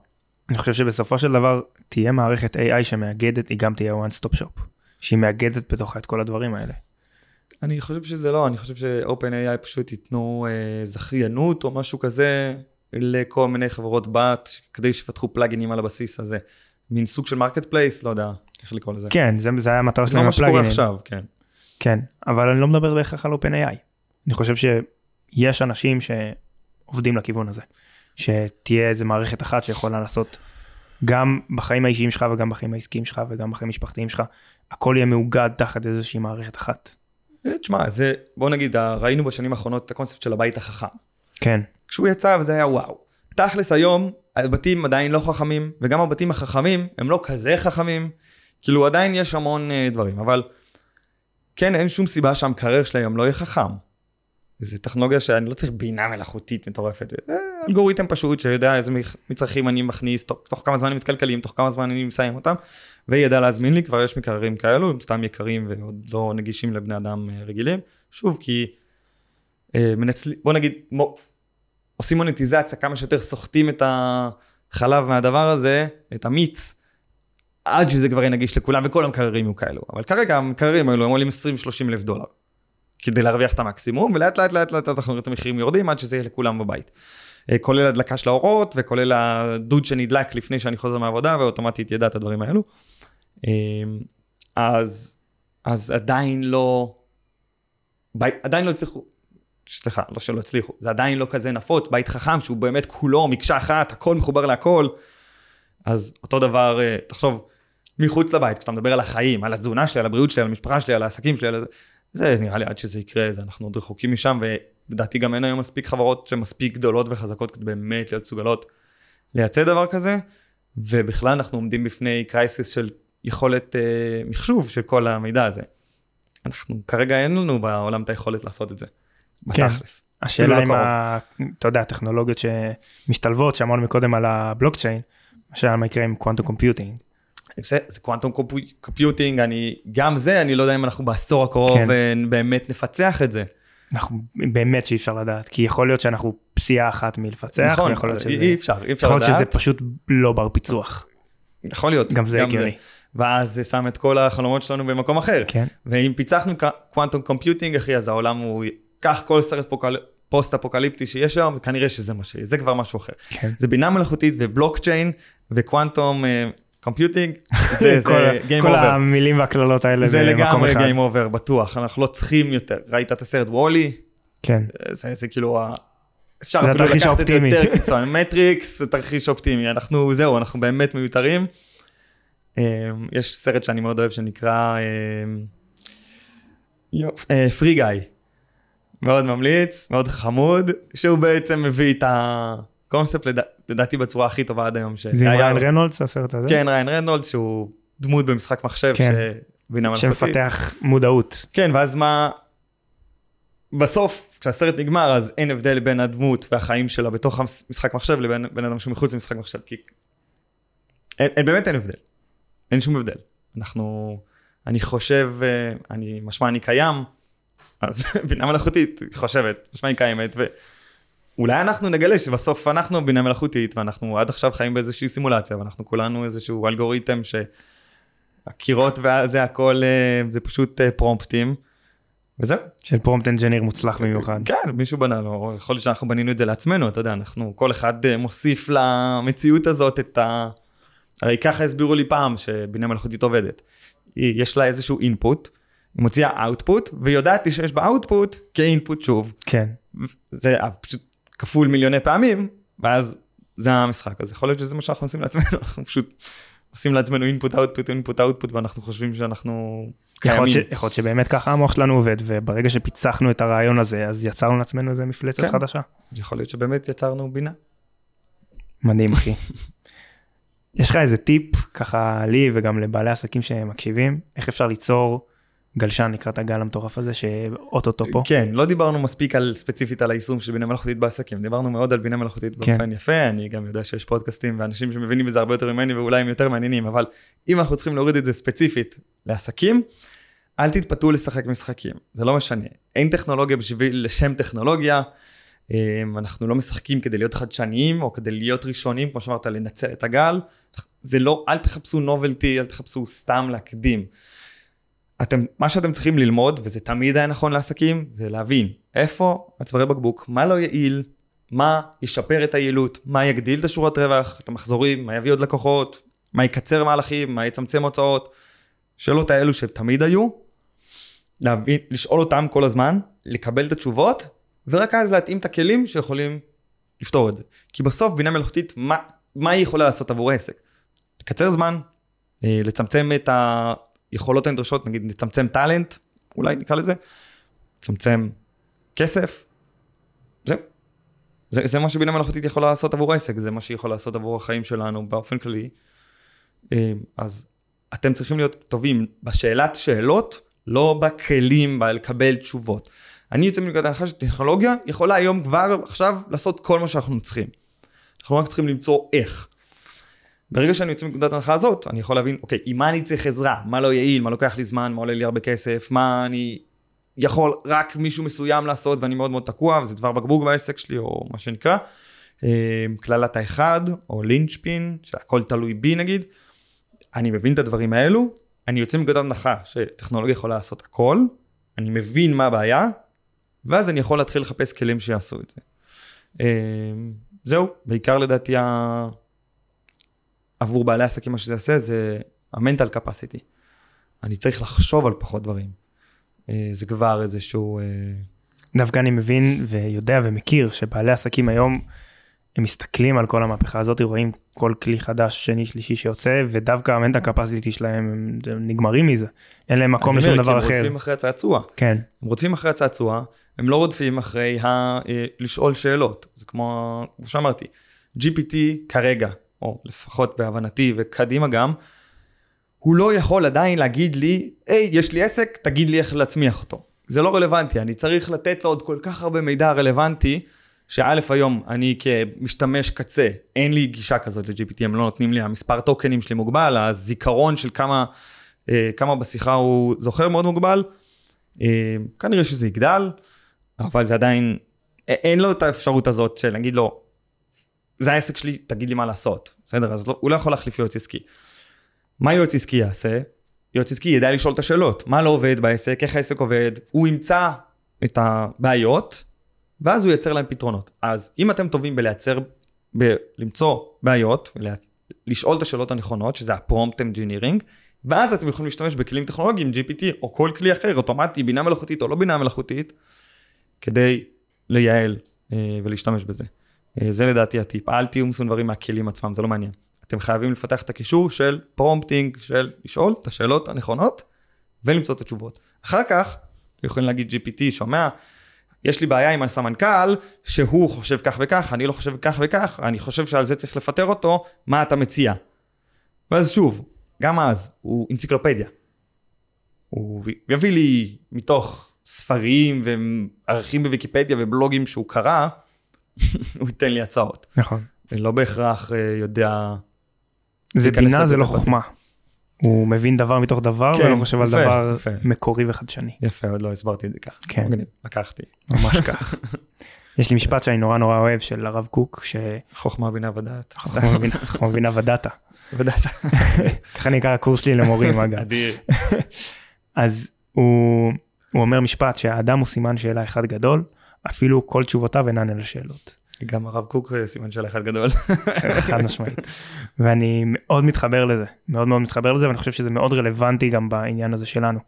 אני חושב שבסופו של דבר תהיה מערכת AI שמאגדת, היא גם תהיה one stop shop, שהיא מאגדת בתוכה את כל הדברים האלה. אני חושב שזה לא, אני חושב ש-OpenAI פשוט ייתנו אה, זכיינות או משהו כזה לכל מיני חברות בת, כדי שיפתחו plugin ים על הבסיס הזה. מין סוג של marketplace, לא יודע איך לקרוא לזה. כן, זה, זה היה המטרה שלהם ה plugin ים. זה לא מה שקורה עכשיו, כן. כן, אבל אני לא מדבר בהכרח על open AI. אני חושב שיש אנשים שעובדים לכיוון הזה. שתהיה איזה מערכת אחת שיכולה לעשות גם בחיים האישיים שלך וגם בחיים העסקיים שלך וגם בחיים המשפחתיים שלך, הכל יהיה מאוגד תחת איזושהי מערכת אחת. אה, תשמע, זה, בוא נגיד, ראינו בשנים האחרונות את הקונספט של הבית החכם. כן. כשהוא יצא וזה היה וואו. תכלס היום, הבתים עדיין לא חכמים, וגם הבתים החכמים הם לא כזה חכמים, כאילו עדיין יש המון uh, דברים, אבל כן, אין שום סיבה שהמקרר שלי היום לא יהיה חכם. זו טכנולוגיה שאני לא צריך בינה מלאכותית מטורפת, זה אלגוריתם פשוט שיודע איזה מצרכים אני מכניס, תוך, תוך כמה זמן הם מתקלקלים, תוך כמה זמן אני מסיים אותם, וידע להזמין לי, כבר יש מקררים כאלו, הם סתם יקרים ועוד לא נגישים לבני אדם אה, רגילים. שוב, כי אה, מנצל... בוא נגיד, מו... עושים מוניטיזציה, כמה שיותר סוחטים את החלב מהדבר הזה, את המיץ, עד שזה כבר יהיה נגיש לכולם, וכל המקררים יהיו כאלו. אבל כרגע המקררים האלו הם עולים 20-30 אלף דולר. כדי להרוויח את המקסימום, ולאט לאט לאט לאט אנחנו נראה את המחירים יורדים עד שזה יהיה לכולם בבית. אה, כולל הדלקה של האורות, וכולל הדוד שנדלק לפני שאני חוזר מהעבודה, ואוטומטית ידע את הדברים האלו. אה, אז, אז עדיין לא, עדיין לא הצליחו, סליחה, לא שלא הצליחו, זה עדיין לא כזה נפוץ, בית חכם שהוא באמת כולו מקשה אחת, הכל מחובר להכל. אז אותו דבר, אה, תחשוב, מחוץ לבית, כשאתה מדבר על החיים, על התזונה שלי, על הבריאות שלי, על המשפחה שלי, על העסקים שלי, על זה, נראה לי עד שזה יקרה, זה אנחנו עוד רחוקים משם, ולדעתי גם אין היום מספיק חברות שמספיק גדולות וחזקות כדי באמת להיות מסוגלות לייצא דבר כזה, ובכלל אנחנו עומדים בפני קרייסיס של יכולת אה, מחשוב של כל המידע הזה. אנחנו כרגע אין לנו בעולם את היכולת לעשות את זה, כן. בתכלס. השאלה לא אם, ה... אתה יודע, הטכנולוגיות שמשתלבות, שאמרנו מקודם על הבלוקצ'יין, השאלה מה יקרה עם quantum computing. זה, quantum computing, אני, גם זה, אני לא יודע אם אנחנו בעשור הקרוב כן. באמת נפצח את זה. אנחנו באמת שאי אפשר לדעת, כי יכול להיות שאנחנו פסיעה אחת מלפצח, נכון, יכול להיות שזה, אי אפשר, אי אפשר לדעת. יכול להיות שזה פשוט לא בר פיצוח. יכול להיות. גם זה הגיוני. ואז זה שם את כל החלומות שלנו במקום אחר. כן. ואם פיצחנו quantum computing, אחי, אז העולם הוא, קח כל סרט פוקל... פוסט אפוקליפטי שיש היום, כנראה שזה מה שיהיה, זה כבר משהו אחר. כן. זה בינה מלאכותית ו blockchain ו quantum אה, computing, זה, זה Game Over. כל המילים והקללות האלה זה לגמרי Game Over, בטוח, אנחנו לא צריכים יותר. ראית את הסרט וול-E? כן. זה, זה כאילו, אפשר אפילו לקחת את זה יותר קיצון. מטריקס זה תרחיש אופטימי, אנחנו, זהו, אנחנו באמת מיותרים. אמ, יש סרט שאני מאוד אוהב שנקרא פרי גיא. אה, מאוד ממליץ, מאוד חמוד, שהוא בעצם מביא את הקונספט לדעתי בצורה הכי טובה עד היום. זה עם ריין רנולדס הסרט הזה? כן, ריין רנולדס שהוא דמות במשחק מחשב כן. שבינה מלאכותית. שמפתח מודעות. כן, ואז מה... בסוף, כשהסרט נגמר, אז אין הבדל בין הדמות והחיים שלה בתוך המשחק מחשב לבין בן אדם שמחוץ למשחק מחשב. כי... אין, אין, באמת אין הבדל. אין שום הבדל. אנחנו... אני חושב, אה, אני, משמע אני קיים, אז בינה מלאכותית חושבת, משמע היא קיימת, ו... אולי אנחנו נגלה שבסוף אנחנו בינה מלאכותית ואנחנו עד עכשיו חיים באיזושהי סימולציה ואנחנו כולנו איזשהו אלגוריתם שהקירות וזה הכל אה, זה פשוט אה, פרומפטים. וזהו. של פרומפט אנג'יניר מוצלח במיוחד. כן, מישהו בנה לו, יכול להיות שאנחנו בנינו את זה לעצמנו, אתה יודע, אנחנו, כל אחד אה, מוסיף למציאות הזאת את ה... הרי ככה הסבירו לי פעם שבינה מלאכותית עובדת. יש לה איזשהו אינפוט, היא מוציאה אאוטפוט, והיא יודעת לי שיש בה אאוטפוט כאינפוט שוב. כן. זה פשוט כפול מיליוני פעמים, ואז זה המשחק. אז יכול להיות שזה מה שאנחנו עושים לעצמנו, אנחנו פשוט עושים לעצמנו input output input output ואנחנו חושבים שאנחנו קיימים. יכול להיות, שבאמת ככה המוח שלנו עובד, וברגע שפיצחנו את הרעיון הזה, אז יצרנו לעצמנו איזה מפלצת כן. חדשה. יכול להיות שבאמת יצרנו בינה. מדהים אחי. יש לך איזה טיפ ככה לי וגם לבעלי עסקים שמקשיבים, איך אפשר ליצור גלשן לקראת הגל המטורף הזה שאו-טו-טו פה. כן, לא דיברנו מספיק על ספציפית על היישום של בינה מלאכותית בעסקים, דיברנו מאוד על בינה מלאכותית כן. באופן יפה, אני גם יודע שיש פודקאסטים ואנשים שמבינים בזה הרבה יותר ממני ואולי הם יותר מעניינים, אבל אם אנחנו צריכים להוריד את זה ספציפית לעסקים, אל תתפתו לשחק משחקים, זה לא משנה. אין טכנולוגיה בשביל לשם טכנולוגיה, אמ, אנחנו לא משחקים כדי להיות חדשניים או כדי להיות ראשונים, כמו שאמרת, לנצל את הגל. זה לא, אל תחפשו נובלטי, אל תחפשו סתם להקדים. אתם, מה שאתם צריכים ללמוד, וזה תמיד היה נכון לעסקים, זה להבין איפה הצווארי בקבוק, מה לא יעיל, מה ישפר את היעילות, מה יגדיל את השורת רווח, את המחזורים, מה יביא עוד לקוחות, מה יקצר מהלכים, מה יצמצם הוצאות. שאלות האלו שתמיד היו, להבין, לשאול אותם כל הזמן, לקבל את התשובות, ורק אז להתאים את הכלים שיכולים לפתור את זה. כי בסוף בינה מלאכותית, מה, מה היא יכולה לעשות עבור העסק? לקצר זמן, אה, לצמצם את היכולות הנדרשות, נגיד לצמצם טאלנט, אולי נקרא לזה, לצמצם כסף, זהו. זה, זה מה שבינה מלאכותית יכולה לעשות עבור העסק, זה מה שהיא יכולה לעשות עבור החיים שלנו באופן כללי. אה, אז אתם צריכים להיות טובים בשאלת שאלות, לא בכלים, בלקבל תשובות. אני יוצא מנקודת הנחה שטכנולוגיה יכולה היום כבר עכשיו לעשות כל מה שאנחנו צריכים. אנחנו רק צריכים למצוא איך. ברגע שאני יוצא מנקודת ההנחה הזאת, אני יכול להבין, אוקיי, עם מה אני צריך עזרה? מה לא יעיל? מה לוקח לי זמן? מה עולה לי הרבה כסף? מה אני יכול רק מישהו מסוים לעשות ואני מאוד מאוד תקוע, וזה דבר בקבוק בעסק שלי, או מה שנקרא. אה, קללת האחד, או לינצ'פין, שהכל תלוי בי נגיד. אני מבין את הדברים האלו, אני יוצא מנקודת הנחה שטכנולוגיה יכולה לעשות הכל, אני מבין מה הבעיה, ואז אני יכול להתחיל לחפש כלים שיעשו את זה. אה, זהו, בעיקר לדעתי עבור בעלי עסקים מה שזה יעשה זה המנטל קפסיטי. אני צריך לחשוב על פחות דברים. אה, זה כבר איזשהו... אה, דווקא אני מבין ויודע ומכיר שבעלי עסקים היום הם מסתכלים על כל המהפכה הזאת רואים כל כלי חדש שני שלישי שיוצא ודווקא המנטל קפסיטי שלהם הם נגמרים מזה אין להם מקום לשום דבר אחר. הם רודפים אחרי הצעצוע. כן. הם רוצים אחרי הצעצוע הם לא רודפים אחרי ה... אה, לשאול שאלות זה כמו כמו שאמרתי GPT כרגע או לפחות בהבנתי וקדימה גם, הוא לא יכול עדיין להגיד לי, היי, יש לי עסק, תגיד לי איך להצמיח אותו. זה לא רלוונטי, אני צריך לתת לו עוד כל כך הרבה מידע רלוונטי, שא' היום אני כמשתמש קצה, אין לי גישה כזאת ל-GPT, הם לא נותנים לי, המספר טוקנים שלי מוגבל, הזיכרון של כמה, אה, כמה בשיחה הוא זוכר מאוד מוגבל. אה, כנראה שזה יגדל, אבל זה עדיין, אין לו את האפשרות הזאת של להגיד לו, זה העסק שלי, תגיד לי מה לעשות. בסדר? אז לא, הוא לא יכול להחליף יועץ עסקי. מה יועץ עסקי יעשה? יועץ עסקי ידע לשאול את השאלות. מה לא עובד בעסק, איך העסק עובד, הוא ימצא את הבעיות, ואז הוא ייצר להם פתרונות. אז אם אתם טובים בלייצר, בלמצוא בעיות, לשאול את השאלות הנכונות, שזה ה prompt engineering, ואז אתם יכולים להשתמש בכלים טכנולוגיים, GPT, או כל כלי אחר, אוטומטי, בינה מלאכותית או לא בינה מלאכותית, כדי לייעל אה, ולהשתמש בזה. אה, זה לדעתי הטיפ, אל תהיו מסונוורים מהכלים עצמם, זה לא מעניין. אתם חייבים לפתח את הכישור של prompting, של לשאול את השאלות הנכונות ולמצוא את התשובות. אחר כך, אתם יכולים להגיד GPT, שומע, יש לי בעיה עם הסמנכ"ל, שהוא חושב כך וכך, אני לא חושב כך וכך, אני חושב שעל זה צריך לפטר אותו, מה אתה מציע? ואז שוב, גם אז, הוא אנציקלופדיה. הוא יביא לי מתוך ספרים וערכים בוויקיפדיה ובלוגים שהוא קרא, הוא ייתן לי הצעות. נכון. לא בהכרח אה, יודע... זה בינה זה לא חוכמה. הוא מבין דבר מתוך דבר כן, ולא חושב על דבר יפה. מקורי וחדשני. יפה, עוד לא הסברתי את זה ככה. כן. לקחתי. ממש כך. יש לי משפט שאני נורא נורא אוהב של הרב קוק, ש... חוכמה בינה ודעת. חוכמה בינה ודעתה. ודעתה. ככה נקרא הקורס שלי למורים אגב. אדיר. אז הוא, הוא אומר משפט שהאדם הוא סימן שאלה אחד גדול, אפילו כל תשובותיו אינן אל השאלות. גם הרב קוק אה, סימן שאלה אחד גדול. חד משמעית. ואני מאוד מתחבר לזה, מאוד מאוד מתחבר לזה, ואני חושב שזה מאוד רלוונטי גם בעניין הזה שלנו.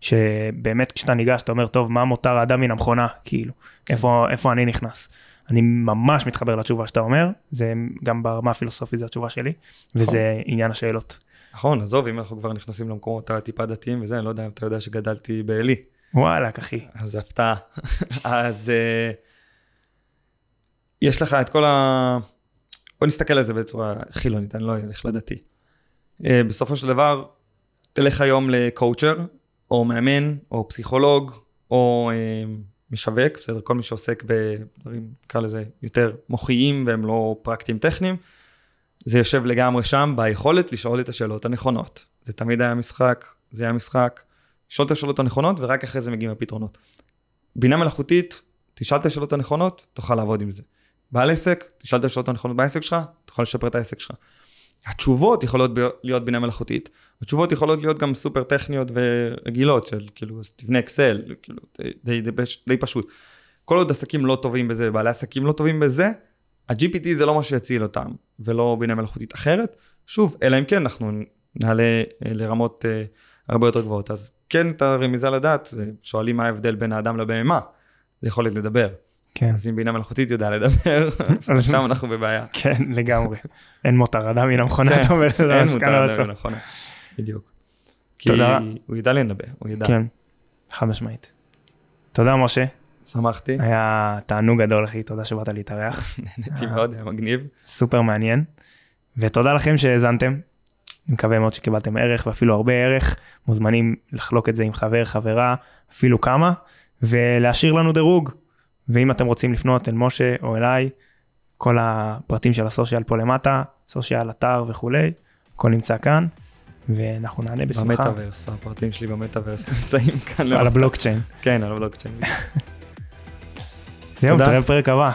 שבאמת כשאתה ניגש, אתה אומר, טוב, מה מותר האדם מן המכונה, כאילו, כן. איפה, איפה אני נכנס. אני ממש מתחבר לתשובה שאתה אומר, זה גם ברמה הפילוסופית זו התשובה שלי, וזה נכון. עניין השאלות. נכון, עזוב, אם אנחנו כבר נכנסים למקומות הטיפה דתיים וזה, אני לא יודע אם אתה יודע שגדלתי בעלי. וואלכ, אחי. אז הפתעה. אז uh, יש לך את כל ה... בוא נסתכל על זה בצורה חילונית, אני לא אלך לדתי. Uh, בסופו של דבר, תלך היום לקואוצ'ר, או מאמן, או פסיכולוג, או אה, משווק, בסדר, כל מי שעוסק בדברים, נקרא לזה, יותר מוחיים והם לא פרקטיים טכניים, זה יושב לגמרי שם ביכולת לשאול את השאלות הנכונות. זה תמיד היה משחק, זה היה משחק, לשאול את השאלות הנכונות ורק אחרי זה מגיעים הפתרונות. בינה מלאכותית, תשאל את השאלות הנכונות, תוכל לעבוד עם זה. בעל עסק, תשאל את השאלות הנכונות בעסק שלך, תוכל לשפר את העסק שלך. התשובות יכולות להיות בינה מלאכותית, התשובות יכולות להיות גם סופר טכניות ורגילות, של כאילו, אז תבנה אקסל, כאילו, די, די, די, די פשוט. כל עוד עסקים לא טובים בזה, בעלי עסקים לא טובים בזה, ה-GPT זה לא מה שיציל אותם, ולא בינה מלאכותית אחרת. שוב, אלא אם כן אנחנו נעלה אה, לרמות uh, הרבה יותר גבוהות. אז כן, את הרמיזה לדעת, שואלים מה ההבדל בין האדם לבהמה, זה יכולת לדבר. כן. אז אם בינה מלאכותית יודע לדבר, אז שם אנחנו בבעיה. כן, לגמרי. אין מותר אדם מן המכונה, אתה אומר שזה אין מותר אדם מן המכונה, בדיוק. תודה. כי הוא ידע לנבא, הוא ידע. כן, חד משמעית. תודה, משה. שמחתי. היה תענוג גדול, אחי, תודה שבאת להתארח. נהניתי מאוד, היה מגניב. סופר מעניין. ותודה לכם שהאזנתם. אני מקווה מאוד שקיבלתם ערך ואפילו הרבה ערך. מוזמנים לחלוק את זה עם חבר, חברה, אפילו כמה, ולהשאיר לנו דירוג. ואם אתם רוצים לפנות אל משה או אליי, כל הפרטים של הסושיאל פה למטה, סושיאל, אתר וכולי, הכל נמצא כאן, ואנחנו נענה בשמחה. במטאוורס, הפרטים שלי במטאוורס נמצאים כאן. על הבלוקצ'יין. כן, על הבלוקצ'יין. זהו, תראה בפרק הבא.